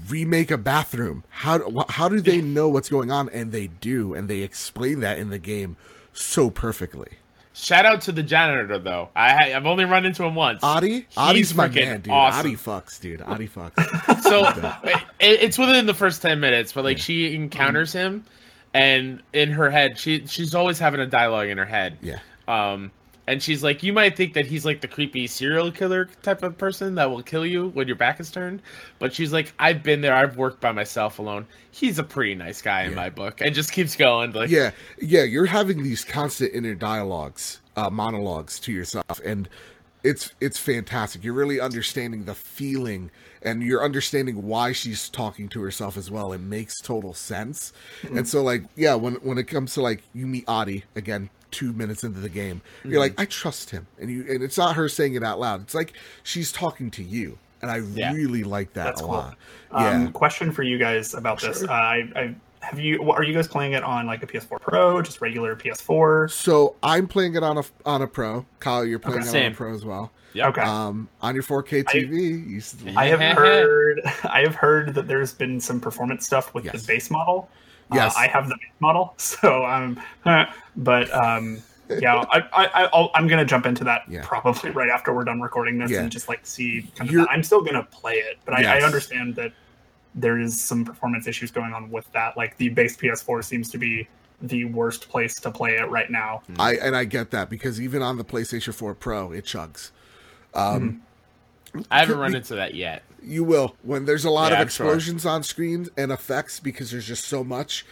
S1: remake a bathroom. How how do they know what's going on? And they do, and they explain that in the game so perfectly.
S2: Shout out to the janitor though. I I've only run into him once.
S1: Adi,
S2: He's
S1: Adi's my man, dude.
S2: awesome.
S1: Adi fucks, dude. Adi fucks. (laughs)
S2: so it, it's within the first 10 minutes but like she encounters him and in her head she she's always having a dialogue in her head
S1: yeah,
S2: um and she's like you might think that he's like the creepy serial killer type of person that will kill you when your back is turned but she's like i've been there i've worked by myself alone he's a pretty nice guy in my book and just keeps going like
S1: yeah, yeah. You're having these constant inner dialogues, uh, monologues to yourself, and it's it's fantastic. You're really understanding the feeling, and you're understanding why she's talking to herself as well. It makes total sense. And so, like, yeah, when when it comes to like you meet Adi again. Two minutes into the game, you're like, I trust him, and you, and it's not her saying it out loud. It's like she's talking to you, and I
S2: Yeah.
S1: really like that
S3: That's
S1: a
S3: cool.
S1: lot.
S3: Um,
S1: Yeah,
S3: Question for you guys about this. Uh, I, I have you. Are you guys playing it on like a PS4 Pro, just regular PS4?
S1: So I'm playing it on a on a pro. Kyle, you're playing
S3: Okay.
S1: it on a pro as well.
S2: Yeah.
S3: Okay.
S1: Um, on your 4K TV, you s-
S3: I have (laughs) heard. (laughs) I have heard that there's been some performance stuff with
S1: Yes.
S3: the base model.
S1: Yes.
S3: uh, I have the base model, (laughs) so um, but um, yeah, I, I, I'll, I'm gonna jump into that
S1: Yeah.
S3: probably right after we're done recording this
S1: Yeah.
S3: and just like see. Kind of. I'm still gonna play it, but I, I understand that there is some performance issues going on with that. Like the base PS4 seems to be the worst place to play it right now.
S1: I and I get that because even on the PlayStation 4 Pro, it chugs. Um,
S2: i haven't run into that yet
S1: You will when there's a lot
S2: Yeah,
S1: of
S2: I'm sure.
S1: explosions on screen and effects because there's just so much.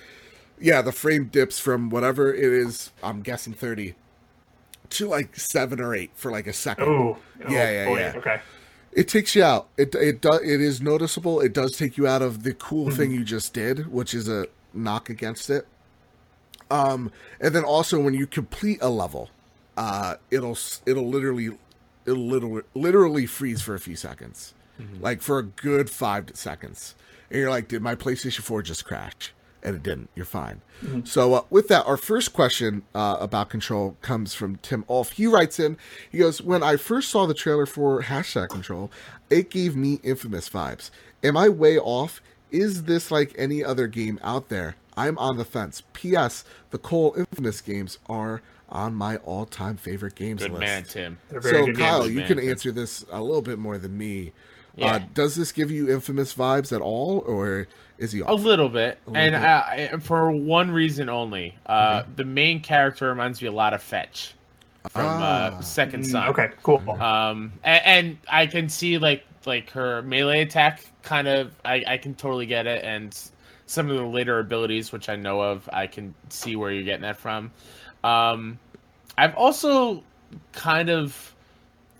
S1: Yeah, the frame dips from whatever it is. I'm guessing 30 to like seven or eight for like a second.
S3: Oh,
S1: Yeah, yeah, yeah.
S3: Okay.
S1: it takes you out. It it does it is noticeable. It does take you out of the cool thing you just did, which is a knock against it. Um, and then also when you complete a level, uh, it'll it'll literally it'll literally literally freeze for a few seconds, like for a good five seconds, and you're like, did my PlayStation Four just crash? And it didn't. You're fine. So uh, with that, our first question uh, about Control comes from Tim Ulf. He writes in. He goes, "When I first saw the trailer for hashtag Control, it gave me Infamous vibes. Am I way off? Is this like any other game out there? I'm on the fence. P.S. The Cole Infamous games are on my all-time favorite games
S2: good
S1: list.
S2: man tim
S1: So
S3: good
S1: Kyle,
S3: games.
S1: you
S2: man.
S1: can answer this a little bit more than me. Uh, does this give you Infamous vibes at all, or is he
S2: A little bit,
S1: little
S2: and
S1: bit.
S2: Uh, I- for one reason only. Uh, The main character reminds me a lot of Fetch from
S1: Ah.
S2: uh, Second Son.
S3: Okay, cool.
S2: Um, and, and I can see like like her melee attack kind of. I, I can totally get it, and some of the later abilities, which I know of, I can see where you're getting that from. Um, I've also kind of.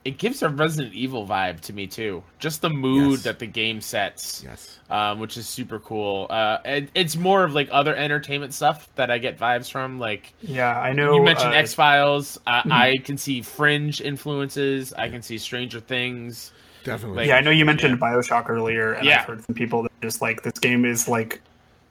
S2: It gives a Resident Evil vibe to me too. Just the mood
S1: Yes.
S2: that the game sets
S1: yes.
S2: um, which is super cool. Uh, it's more of like other entertainment stuff that I get vibes from. Like
S3: yeah, I know.
S2: you mentioned
S3: uh,
S2: X Files, uh, I can see Fringe influences. I can see Stranger Things.
S1: Definitely.
S2: Like-
S3: yeah, I know you mentioned Bioshock earlier, and
S2: Yeah.
S3: I've heard from people that just like this game is like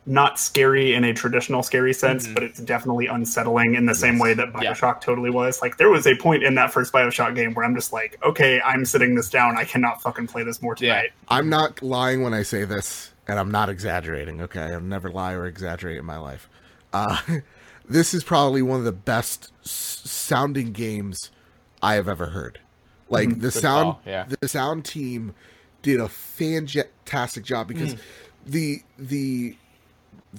S3: not scary in a traditional scary sense, but it's definitely unsettling in the same way that
S2: Mm-hmm. Yeah.
S3: Bioshock totally was. Like there was a point in that first Bioshock game where I'm just like, okay, I'm sitting this down. I cannot fucking play this more
S2: Yeah.
S3: tonight.
S1: I'm not lying when I say this, and I'm not exaggerating. Okay, I'll never lie or exaggerate in my life. Uh, (laughs) this is probably one of the best s- sounding games I have ever heard. Like the sound,
S2: call, yeah.
S1: the sound team did a fantastic job because
S2: Hmm.
S1: the the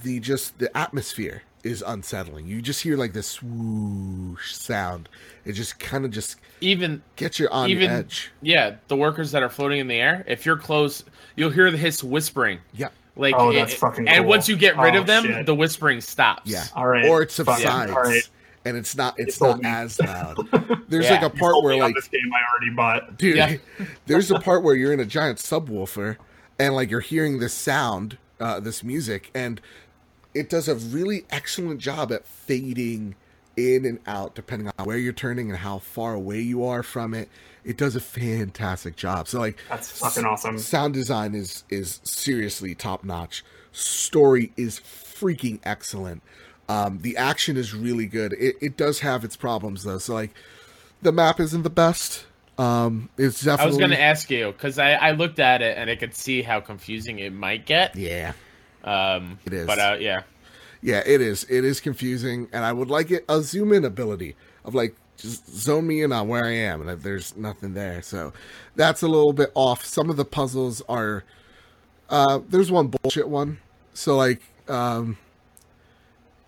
S1: the just the atmosphere is unsettling. You just hear like this swoosh sound. It just kind of just
S2: Even
S1: gets you on
S2: even
S1: edge.
S2: yeah, the workers that are floating in the air. If you're close, you'll hear the hiss whispering.
S1: Yeah.
S2: Like
S3: Oh,
S2: it-
S3: that's fucking
S2: And
S3: cool.
S2: once you get rid
S3: Oh,
S2: of them,
S3: shit.
S2: the whispering stops.
S1: Yeah.
S3: All right.
S1: Or it subsides.
S3: yeah. All right.
S1: And it's not it's
S3: sold
S1: not
S3: me.
S1: as (laughs) loud. There's
S2: Yeah.
S1: like a part where like
S3: this game I already bought.
S1: dude
S2: Yeah. (laughs)
S1: there's a part where you're in a giant subwoofer and like you're hearing this sound, uh, this music, and it does a really excellent job at fading in and out depending on where you're turning and how far away you are from it. It does a fantastic job. So like
S3: That's fucking awesome.
S1: sound design is is seriously top notch. Story is freaking excellent. Um, the action is really good. It, it does have its problems though. So like, the map isn't the best. Um, it's definitely.
S2: I was going to ask you because I, I looked at it and I could see how confusing it might get.
S1: Yeah,
S2: Um,
S1: It is.
S2: But uh, yeah,
S1: yeah, it is. It is confusing, and I would like it a zoom in ability of like just zone me in on where I am, and there's nothing there. So that's a little bit off. Some of the puzzles are. Uh, there's one bullshit one. So like, um,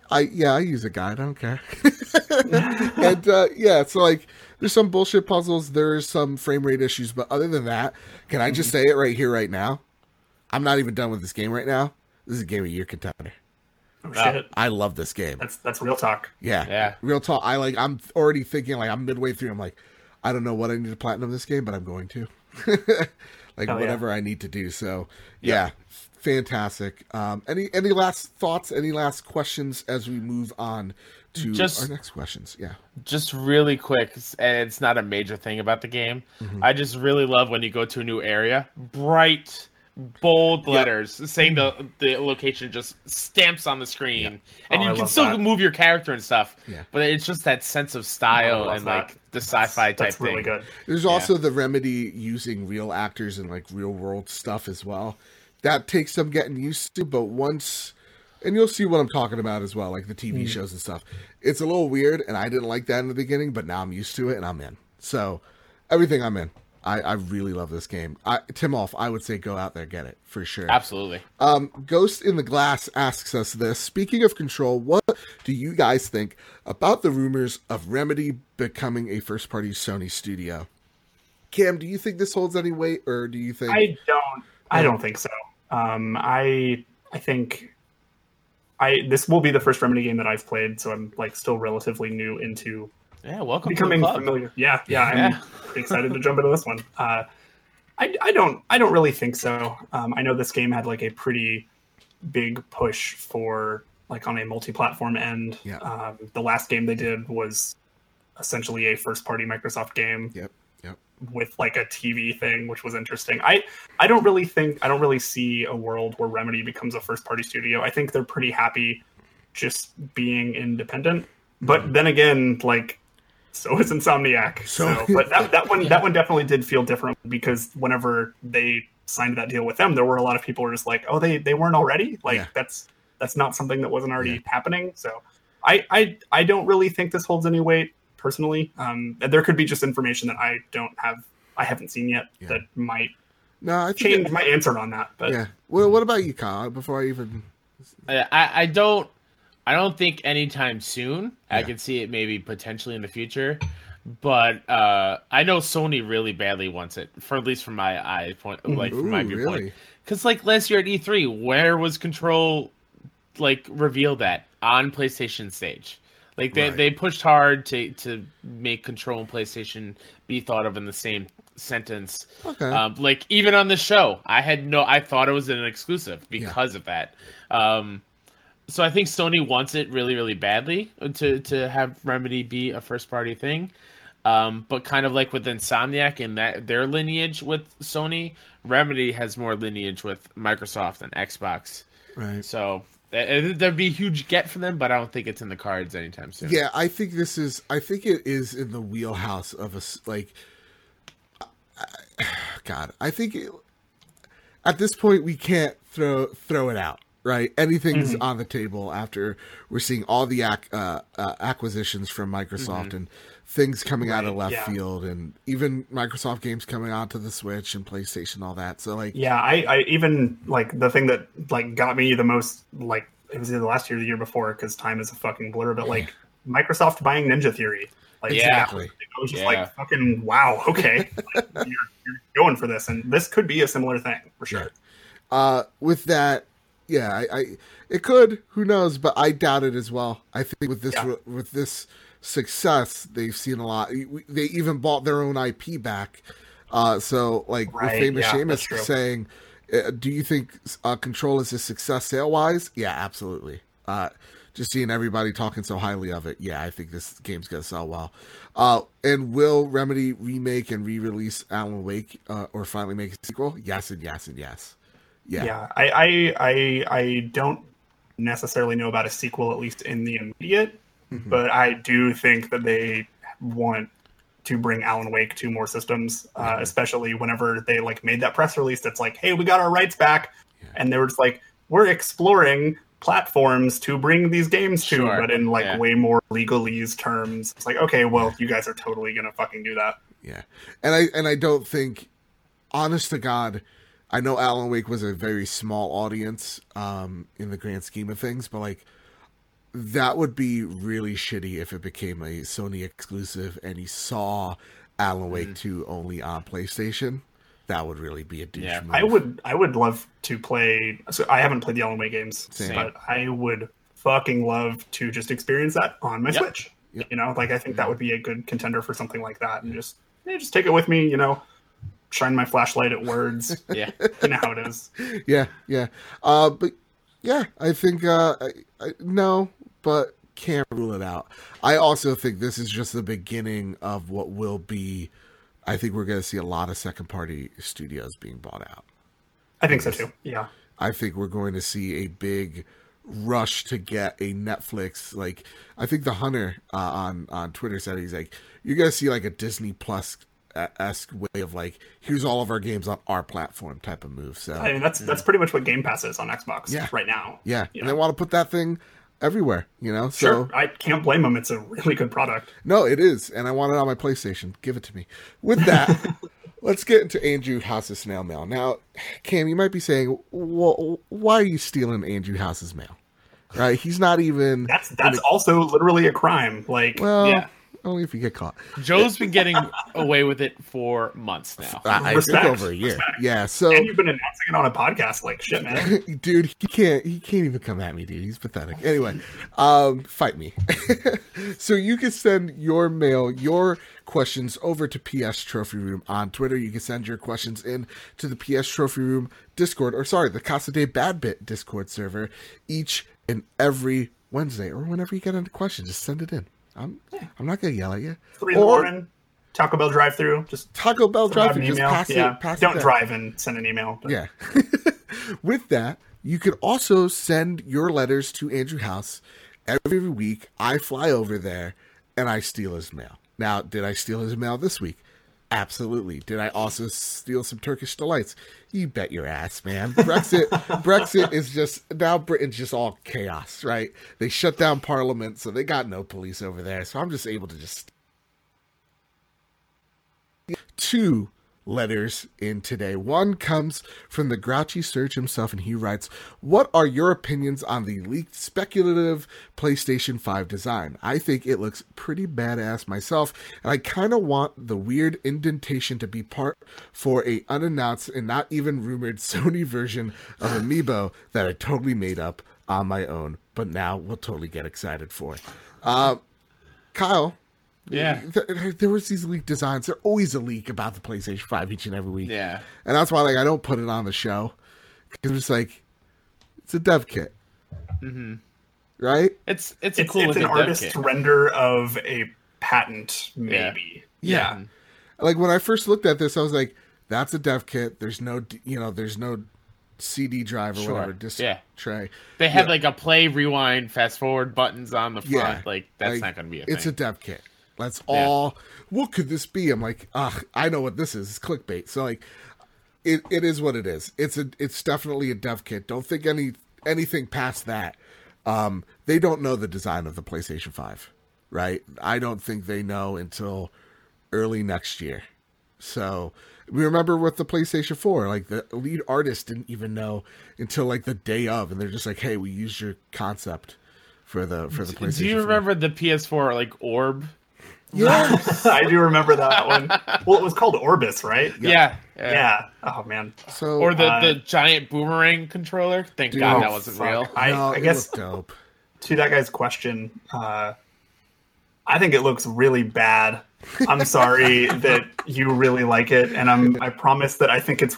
S1: I yeah, I use a guide. I don't care. (laughs) and uh, yeah, so like, there's some bullshit puzzles. There's some frame rate issues, but other than that, can I just say it right here, right now? I'm not even done with this game right now. This is a game of year contender.
S3: Oh shit.
S1: I love this game.
S3: That's that's real talk.
S1: Yeah.
S2: Yeah.
S1: Real talk. I like I'm already thinking like I'm midway through. I'm like, I don't know what I need to platinum this game, but I'm going to. (laughs) like
S3: Hell yeah.
S1: whatever I need to do. So yeah. Fantastic. Um any any last thoughts, any last questions as we move on to
S2: Just-
S1: our next questions? Yeah.
S2: just really quick, and it's not a major thing about the game. I just really love when you go to a new area, bright, bold letters saying the the location just stamps on the screen, and
S3: Oh,
S2: you
S3: I
S2: can still
S3: that.
S2: move your character and stuff.
S1: Yeah.
S2: But it's just that sense of style oh,
S3: love
S2: and
S3: that.
S2: like the sci-fi type
S3: That's
S2: thing.
S3: really good.
S1: There's also the remedy using real actors and like real world stuff as well. That takes some getting used to, but once and you'll see what I'm talking about as well, like the TV mm-hmm. shows and stuff. It's a little weird, and I didn't like that in the beginning, but now I'm used to it and I'm in. So everything I'm in. I, I really love this game. I, Tim off, I would say go out there get it for sure.
S2: Absolutely.
S1: Um, Ghost in the Glass asks us this. Speaking of control, what do you guys think about the rumors of Remedy becoming a first party Sony studio? Cam, do you think this holds any weight, or do you think?
S3: I don't. I don't think so. Um, I I think I this will be the first Remedy game that I've played, so I'm like still relatively new into
S2: Yeah. Welcome
S3: becoming
S2: to the club.
S3: familiar. Yeah, yeah, I'm
S2: Yeah.
S3: excited to jump into this one. Uh, I I don't I don't really think so. Um, I know this game had like a pretty big push for like on a multi-platform end.
S1: Yeah.
S3: Um, the last game they did was essentially a first-party Microsoft game
S1: Yep. Yep.
S3: with like a TV thing, which was interesting. I I don't really think I don't really see a world where Remedy becomes a first party studio. I think they're pretty happy just being independent. But then again, like so is Insomniac. So,
S1: So-
S3: but that, that one that (laughs) one definitely did feel different because whenever they signed that deal with them, there were a lot of people who were just like, oh, they they weren't already. Like
S1: Yeah.
S3: that's that's not something that wasn't already
S1: Yeah.
S3: happening. So I, I I don't really think this holds any weight personally. Um, there could be just information that I don't have, I haven't seen yet
S1: Yeah.
S3: that might
S1: No, I think.
S3: change
S1: It,
S3: my answer on that. But
S1: yeah. Well, what about you, Kyle? Before I even.
S2: I, I I don't I don't think anytime soon. I
S1: Yeah.
S2: can see it maybe potentially in the future. But uh, I know Sony really badly wants it, for at least from my eye point, like from my
S1: Ooh,
S2: viewpoint.
S1: really?
S2: Because like last year at E3, where was Control like revealed that on PlayStation stage? Like they,
S1: Right.
S2: they pushed hard to to make Control and PlayStation be thought of in the same sentence.
S1: Okay.
S2: Um, like even on the show, I had no, I thought it was an exclusive because of that. Um, so I think Sony wants it really, really badly to to have Remedy be a first party thing. Um, but kind of like with Insomniac and that their lineage with Sony, Remedy has more lineage with Microsoft and Xbox.
S1: right.
S2: So uh, there'd be a huge get for them, but I don't think it's in the cards anytime soon.
S1: Yeah, I think this is. I think it is in the wheelhouse of a like. (sighs) God, I think it, at this point we can't throw throw it out. Right, anything's
S2: Mm-hmm.
S1: on the table after we're seeing all the ac- uh, uh, acquisitions from Microsoft
S2: Mm-hmm.
S1: and things coming out of left
S3: yeah.
S1: field, and even Microsoft games coming onto the Switch and PlayStation, all that. So like,
S3: yeah, I, I even like the thing that like got me the most like it was either last year or the year before because time is a fucking blur. But like Microsoft buying Ninja Theory, like
S2: Yeah.
S1: Exactly.
S3: I was just
S2: Yeah.
S3: like fucking wow, (laughs) okay, like, you're, you're going for this, and this could be a similar thing for sure.
S1: uh, with that, yeah, I, I it could. Who knows? But I doubt it as well. I think with this
S3: Yeah.
S1: with this success, they've seen a lot. They even bought their own IP back. Uh, so like with famous
S3: yeah,
S1: Seamus saying, uh, "Do you think uh, Control is a success sale wise?" Yeah, absolutely. Uh, just seeing everybody talking so highly of it, yeah, I think this game's gonna sell well. Uh, and will Remedy remake and re-release Alan Wake uh, or finally make a sequel? Yes, and yes, and yes. Yeah.
S3: Yeah, I, I I I don't necessarily know about a sequel, at least in the immediate,
S1: Mm-hmm.
S3: but I do think that they want to bring Alan Wake to more systems, uh, especially whenever they like made that press release that's like, "Hey, we got our rights back," and they were just like, "We're exploring platforms to bring these games to,
S2: Sure,
S3: but in like
S2: yeah.
S3: way more legalese terms. It's like, okay, well, you guys are totally gonna fucking do that.
S1: Yeah, and I and I don't think, honest to God, I know Alan Wake was a very small audience um, in the grand scheme of things, but like that would be really shitty if it became a Sony exclusive and he saw Alan Wake two only on PlayStation. That would really be a douche
S2: Yeah.
S1: move.
S3: I would I would love to play. So I haven't played the Alan Wake games,
S1: Same.
S3: but I would fucking love to just experience that on my
S2: Yep.
S3: Switch.
S1: Yep.
S3: You know, like I think that would be a good contender for something like that, and just yeah, just take it with me. You know, shine my flashlight at words. (laughs)
S2: Yeah.
S3: you know how it is.
S1: yeah, yeah. Uh, but yeah, I think uh, I, I, no, but can't rule it out. I also think this is just the beginning of what will be. I think we're going to see a lot of second party studios being bought out.
S3: I think so too. Yeah.
S1: I think we're going to see a big rush to get a Netflix. Like I think the hunter uh, on on Twitter said he's like, you're going to see like a Disney Plus esque way of like, here's all of our games on our platform type of move. So
S3: I mean, that's that's pretty much what Game Pass is on Xbox
S1: Yeah.
S3: right now.
S1: yeah, and
S3: know?
S1: they want to put that thing everywhere. You know,
S3: Sure,
S1: so
S3: I can't blame them. It's a really good product.
S1: no, it is, and I want it on my PlayStation. Give it to me. With that. (laughs) Let's get into Andrew House's snail mail. Now, Cam, you might be saying, well, why are you stealing Andrew House's mail? Right? He's not even.
S3: That's that's also literally a crime. Like,
S1: Well,
S2: Yeah.
S1: Only if you get caught.
S2: Joe's been getting away with it for months now.
S1: I, I think over a year. Yeah. So,
S3: and you've been announcing it on a podcast. Like, shit, man. (laughs)
S1: dude, he can't. He can't even come at me, dude. He's pathetic. Anyway, um, fight me. (laughs) so you can send your mail, your questions over to PS Trophy Room on Twitter. You can send your questions in to the PS Trophy Room Discord, or sorry, the Casa de Bad Bit Discord server each and every Wednesday, or whenever you get a question, just send it in. I'm I'm not gonna yell at you.
S3: Three in the
S1: Or
S3: morning, Taco Bell drive through. Just
S1: Taco Bell
S3: drive through.
S1: just pass
S3: yeah.
S1: it. Pass
S3: Don't
S1: it
S3: drive and send an email. but-
S1: Yeah. (laughs) With that, you could also send your letters to Andrew House every week. I fly over there and I steal his mail. Now, did I steal his mail this week? Absolutely. Did I also steal some Turkish delights? You bet your ass, man. Brexit (laughs) Brexit is just now Britain's just all chaos, right? They shut down parliament, so they got no police over there. So I'm just able to just two letters in today. One comes from the grouchy Surge himself, and he writes, What are your opinions on the leaked speculative PlayStation 5 design? I think it looks pretty badass myself, and I kind of want the weird indentation to be part for a unannounced and not even rumored (laughs) Sony version of Amiibo that I totally made up on my own, but now we'll totally get excited for. Uh, Kyle,
S2: Yeah.
S1: th- there was these leak designs. There always a leak about the PlayStation Five each and every week.
S2: Yeah.
S1: and that's why like I don't put it on the show because it's like it's a dev kit, mm-hmm. right?
S2: It's it's a
S3: It's,
S2: cool
S3: it's an
S2: looking
S3: artist's render of a patent, maybe.
S1: Yeah. Like when I first looked at this, I was like, "That's a dev kit. There's no, you know, there's no CD drive or
S2: Sure.
S1: whatever disc
S2: Yeah.
S1: tray.
S2: They have
S1: Yeah.
S2: like a play, rewind, fast forward buttons on the front.
S1: Yeah,
S2: Like that's
S1: Like,
S2: not going to be a
S1: It's
S2: thing.
S1: a dev kit. That's
S2: Yeah.
S1: all. What could this be? I'm like, ugh, I know what this is. It's clickbait. So like, it, it is what it is. It's a it's definitely a dev kit. Don't think any anything past that. Um, they don't know the design of the PlayStation Five, right? I don't think they know until early next year. So we remember with the PlayStation 4, like the lead artist didn't even know until like the day of, and they're just like, "Hey, we used your concept for the for the PlayStation."
S2: Do you
S1: 4."
S2: remember the PS4 like orb?
S1: Yeah, (laughs)
S3: I do remember that (laughs) one. Well, it was called Orbis, right?
S2: Yeah.
S3: Yeah. Oh man.
S1: so
S2: Or the,
S3: Uh,
S2: the giant boomerang controller. Thank
S1: Dude,
S2: God
S1: oh,
S2: that wasn't
S3: fuck.
S2: real.
S3: I,
S1: no,
S3: I guess
S1: dope.
S3: to that guy's question, uh, I think it looks really bad. I'm sorry (laughs) that you really like it, and I'm I promise that I think it's.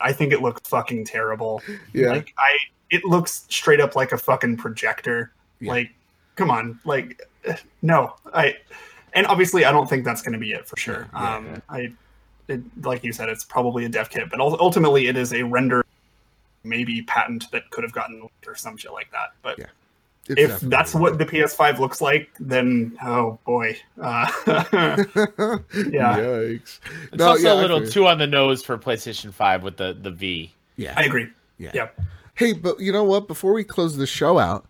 S3: I think it looks fucking terrible.
S1: Yeah.
S3: Like I, it looks straight up like a fucking projector.
S1: Yeah.
S3: Like, come on, like, no, I, and obviously I don't think that's going to be it for sure.
S1: Yeah,
S3: um, I, it, like you said, it's probably a dev kit, but ultimately it is a render, maybe patent that could have gotten leaked or some shit like that. But
S1: Yeah. It's
S3: if
S1: definitely-
S3: that's what the PS5 looks like, then oh boy, uh, (laughs) (laughs) yeah,
S1: Yikes.
S2: It's
S1: No,
S2: also
S1: yeah,
S2: a
S1: I
S2: little too on the nose for PlayStation 5 with the, the V.
S1: Yeah.
S3: I agree.
S1: yeah.
S3: Yeah,
S1: Hey, but you know what? Before we close the show out,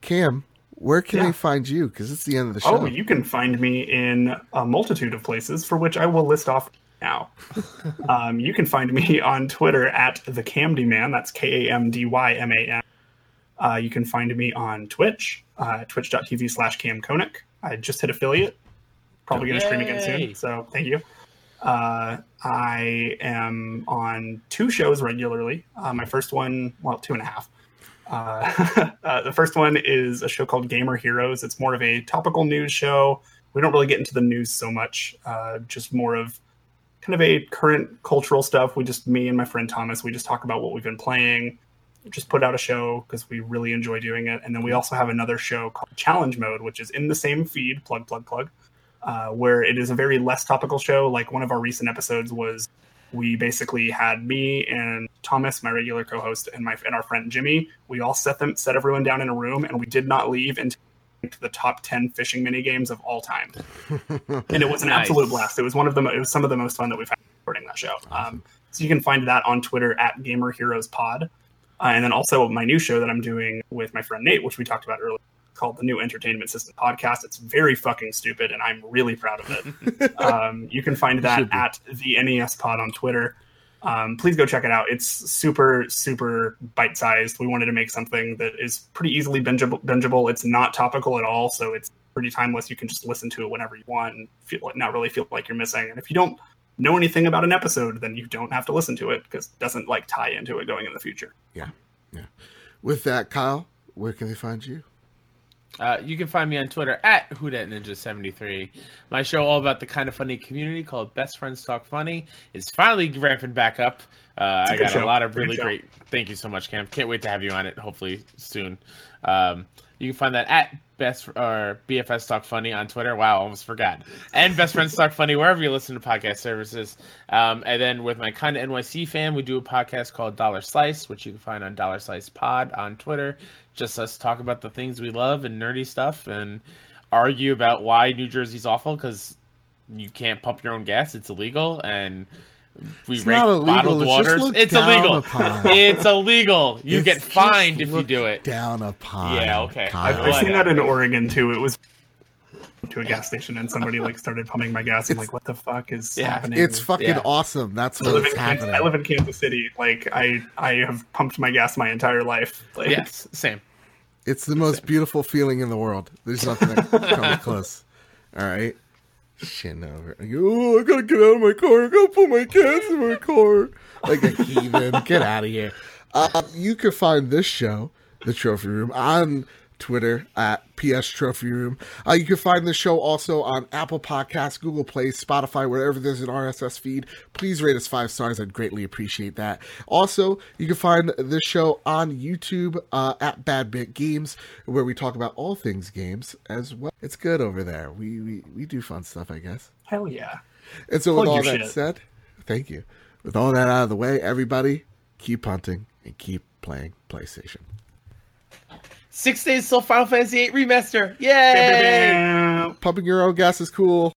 S1: Cam, where can
S3: Yeah.
S1: they find you? Because it's the end of the show.
S3: Oh, you can find me in a multitude of places, for which I will list off now. (laughs) um, you can find me on Twitter at the Kamdy Man. That's K A M D Y M A N. Uh, you can find me on Twitch, uh, twitch.tv slash Cam Koenig. I just hit affiliate. Probably going to stream again soon. So thank you. Uh, I am on two shows regularly. Uh, my first one, well, two and a half. Uh, (laughs) uh, the first one is a show called Gamer Heroes. It's more of a topical news show. We don't really get into the news so much, uh, just more of kind of a current cultural stuff. We just, me and my friend Thomas, we just talk about what we've been playing, just put out a show because we really enjoy doing it. And then we also have another show called Challenge Mode, which is in the same feed, plug, plug, plug, uh, where it is a very less topical show. Like one of our recent episodes was we basically had me and Thomas, my regular co-host, and my and our friend Jimmy. We all set them set everyone down in a room, and we did not leave until the top ten fishing mini games of all time. (laughs) and it was an
S2: Nice.
S3: absolute blast. It was one of the mo- it was some of the most fun that we've had recording that show. Um, so you can find that on Twitter at Gamer Heroes Pod, uh, and then also my new show that I'm doing with my friend Nate, which we talked about earlier, called the New Entertainment System Podcast. It's very fucking stupid, and I'm really proud of it. (laughs) um, you can find that at the NES Pod on Twitter. Um, please go check it out. It's super, super bite sized. We wanted to make something that is pretty easily bingeable. bingeable. It's not topical at all, so it's pretty timeless. You can just listen to it whenever you want and feel not really feel like you're missing. And if you don't know anything about an episode, then you don't have to listen to it because it doesn't like tie into it going in the future.
S1: Yeah. Yeah. With that, Kyle, where can they find you?
S2: Uh, you can find me on Twitter at WhoDatNinja73. My show all about the kind of funny community called Best Friends Talk Funny is finally ramping back up. Uh, I got a lot of really great. Thank you so much, Cam. Can't wait to have you on it. Hopefully soon. Um, you can find that at Best or BFS Talk Funny on Twitter. Wow, almost forgot. And Best Friends Talk Funny wherever you listen to podcast services. Um, and then with my kind of NYC fan, we do a podcast called Dollar Slice, which you can find on Dollar Slice Pod on Twitter. Just us talk about the things we love and nerdy stuff, and argue about why New Jersey's awful because you can't pump your own gas; it's illegal, and we
S1: It's
S2: rank
S1: not illegal,
S2: bottled
S1: it's just
S2: waters.
S1: looked
S2: It's illegal. (laughs) It's illegal. You
S1: It's
S2: get fined if you do it.
S1: Down upon.
S2: Yeah, okay.
S3: I've,
S2: Oh,
S3: I've seen that in Oregon too. It was to a gas station and somebody like started pumping my gas. I'm like, what the fuck is
S2: Yeah.
S3: happening?
S1: It's fucking
S2: Yeah.
S1: awesome. That's
S3: I live,
S1: what's
S3: in Kansas,
S1: happening.
S3: I live in Kansas City. Like I, I have pumped my gas my entire life. Like,
S2: Yes, same.
S1: It's the most beautiful feeling in the world. There's nothing that (laughs) comes close. All right. Shit over. Oh, I gotta get out of my car. I gotta put my gas in my car. Like a heathen. Get out of here. Uh, you can find this show, The Trophy Room, on Twitter at PS Trophy Room. Uh, you can find this show also on Apple Podcasts, Google Play, Spotify, wherever there's an RSS feed. Please rate us five stars. I'd greatly appreciate that. Also, you can find this show on YouTube uh, at Bad Bit Games, where we talk about all things games as well. It's good over there. We we, we do fun stuff, I guess.
S3: hell yeah.
S1: And so, with all that
S3: shit.
S1: said, thank you. With all that out of the way, everybody, keep hunting and keep playing PlayStation.
S2: Six days till Final Fantasy VIII remaster. Yay!
S1: Pumping your own gas is cool.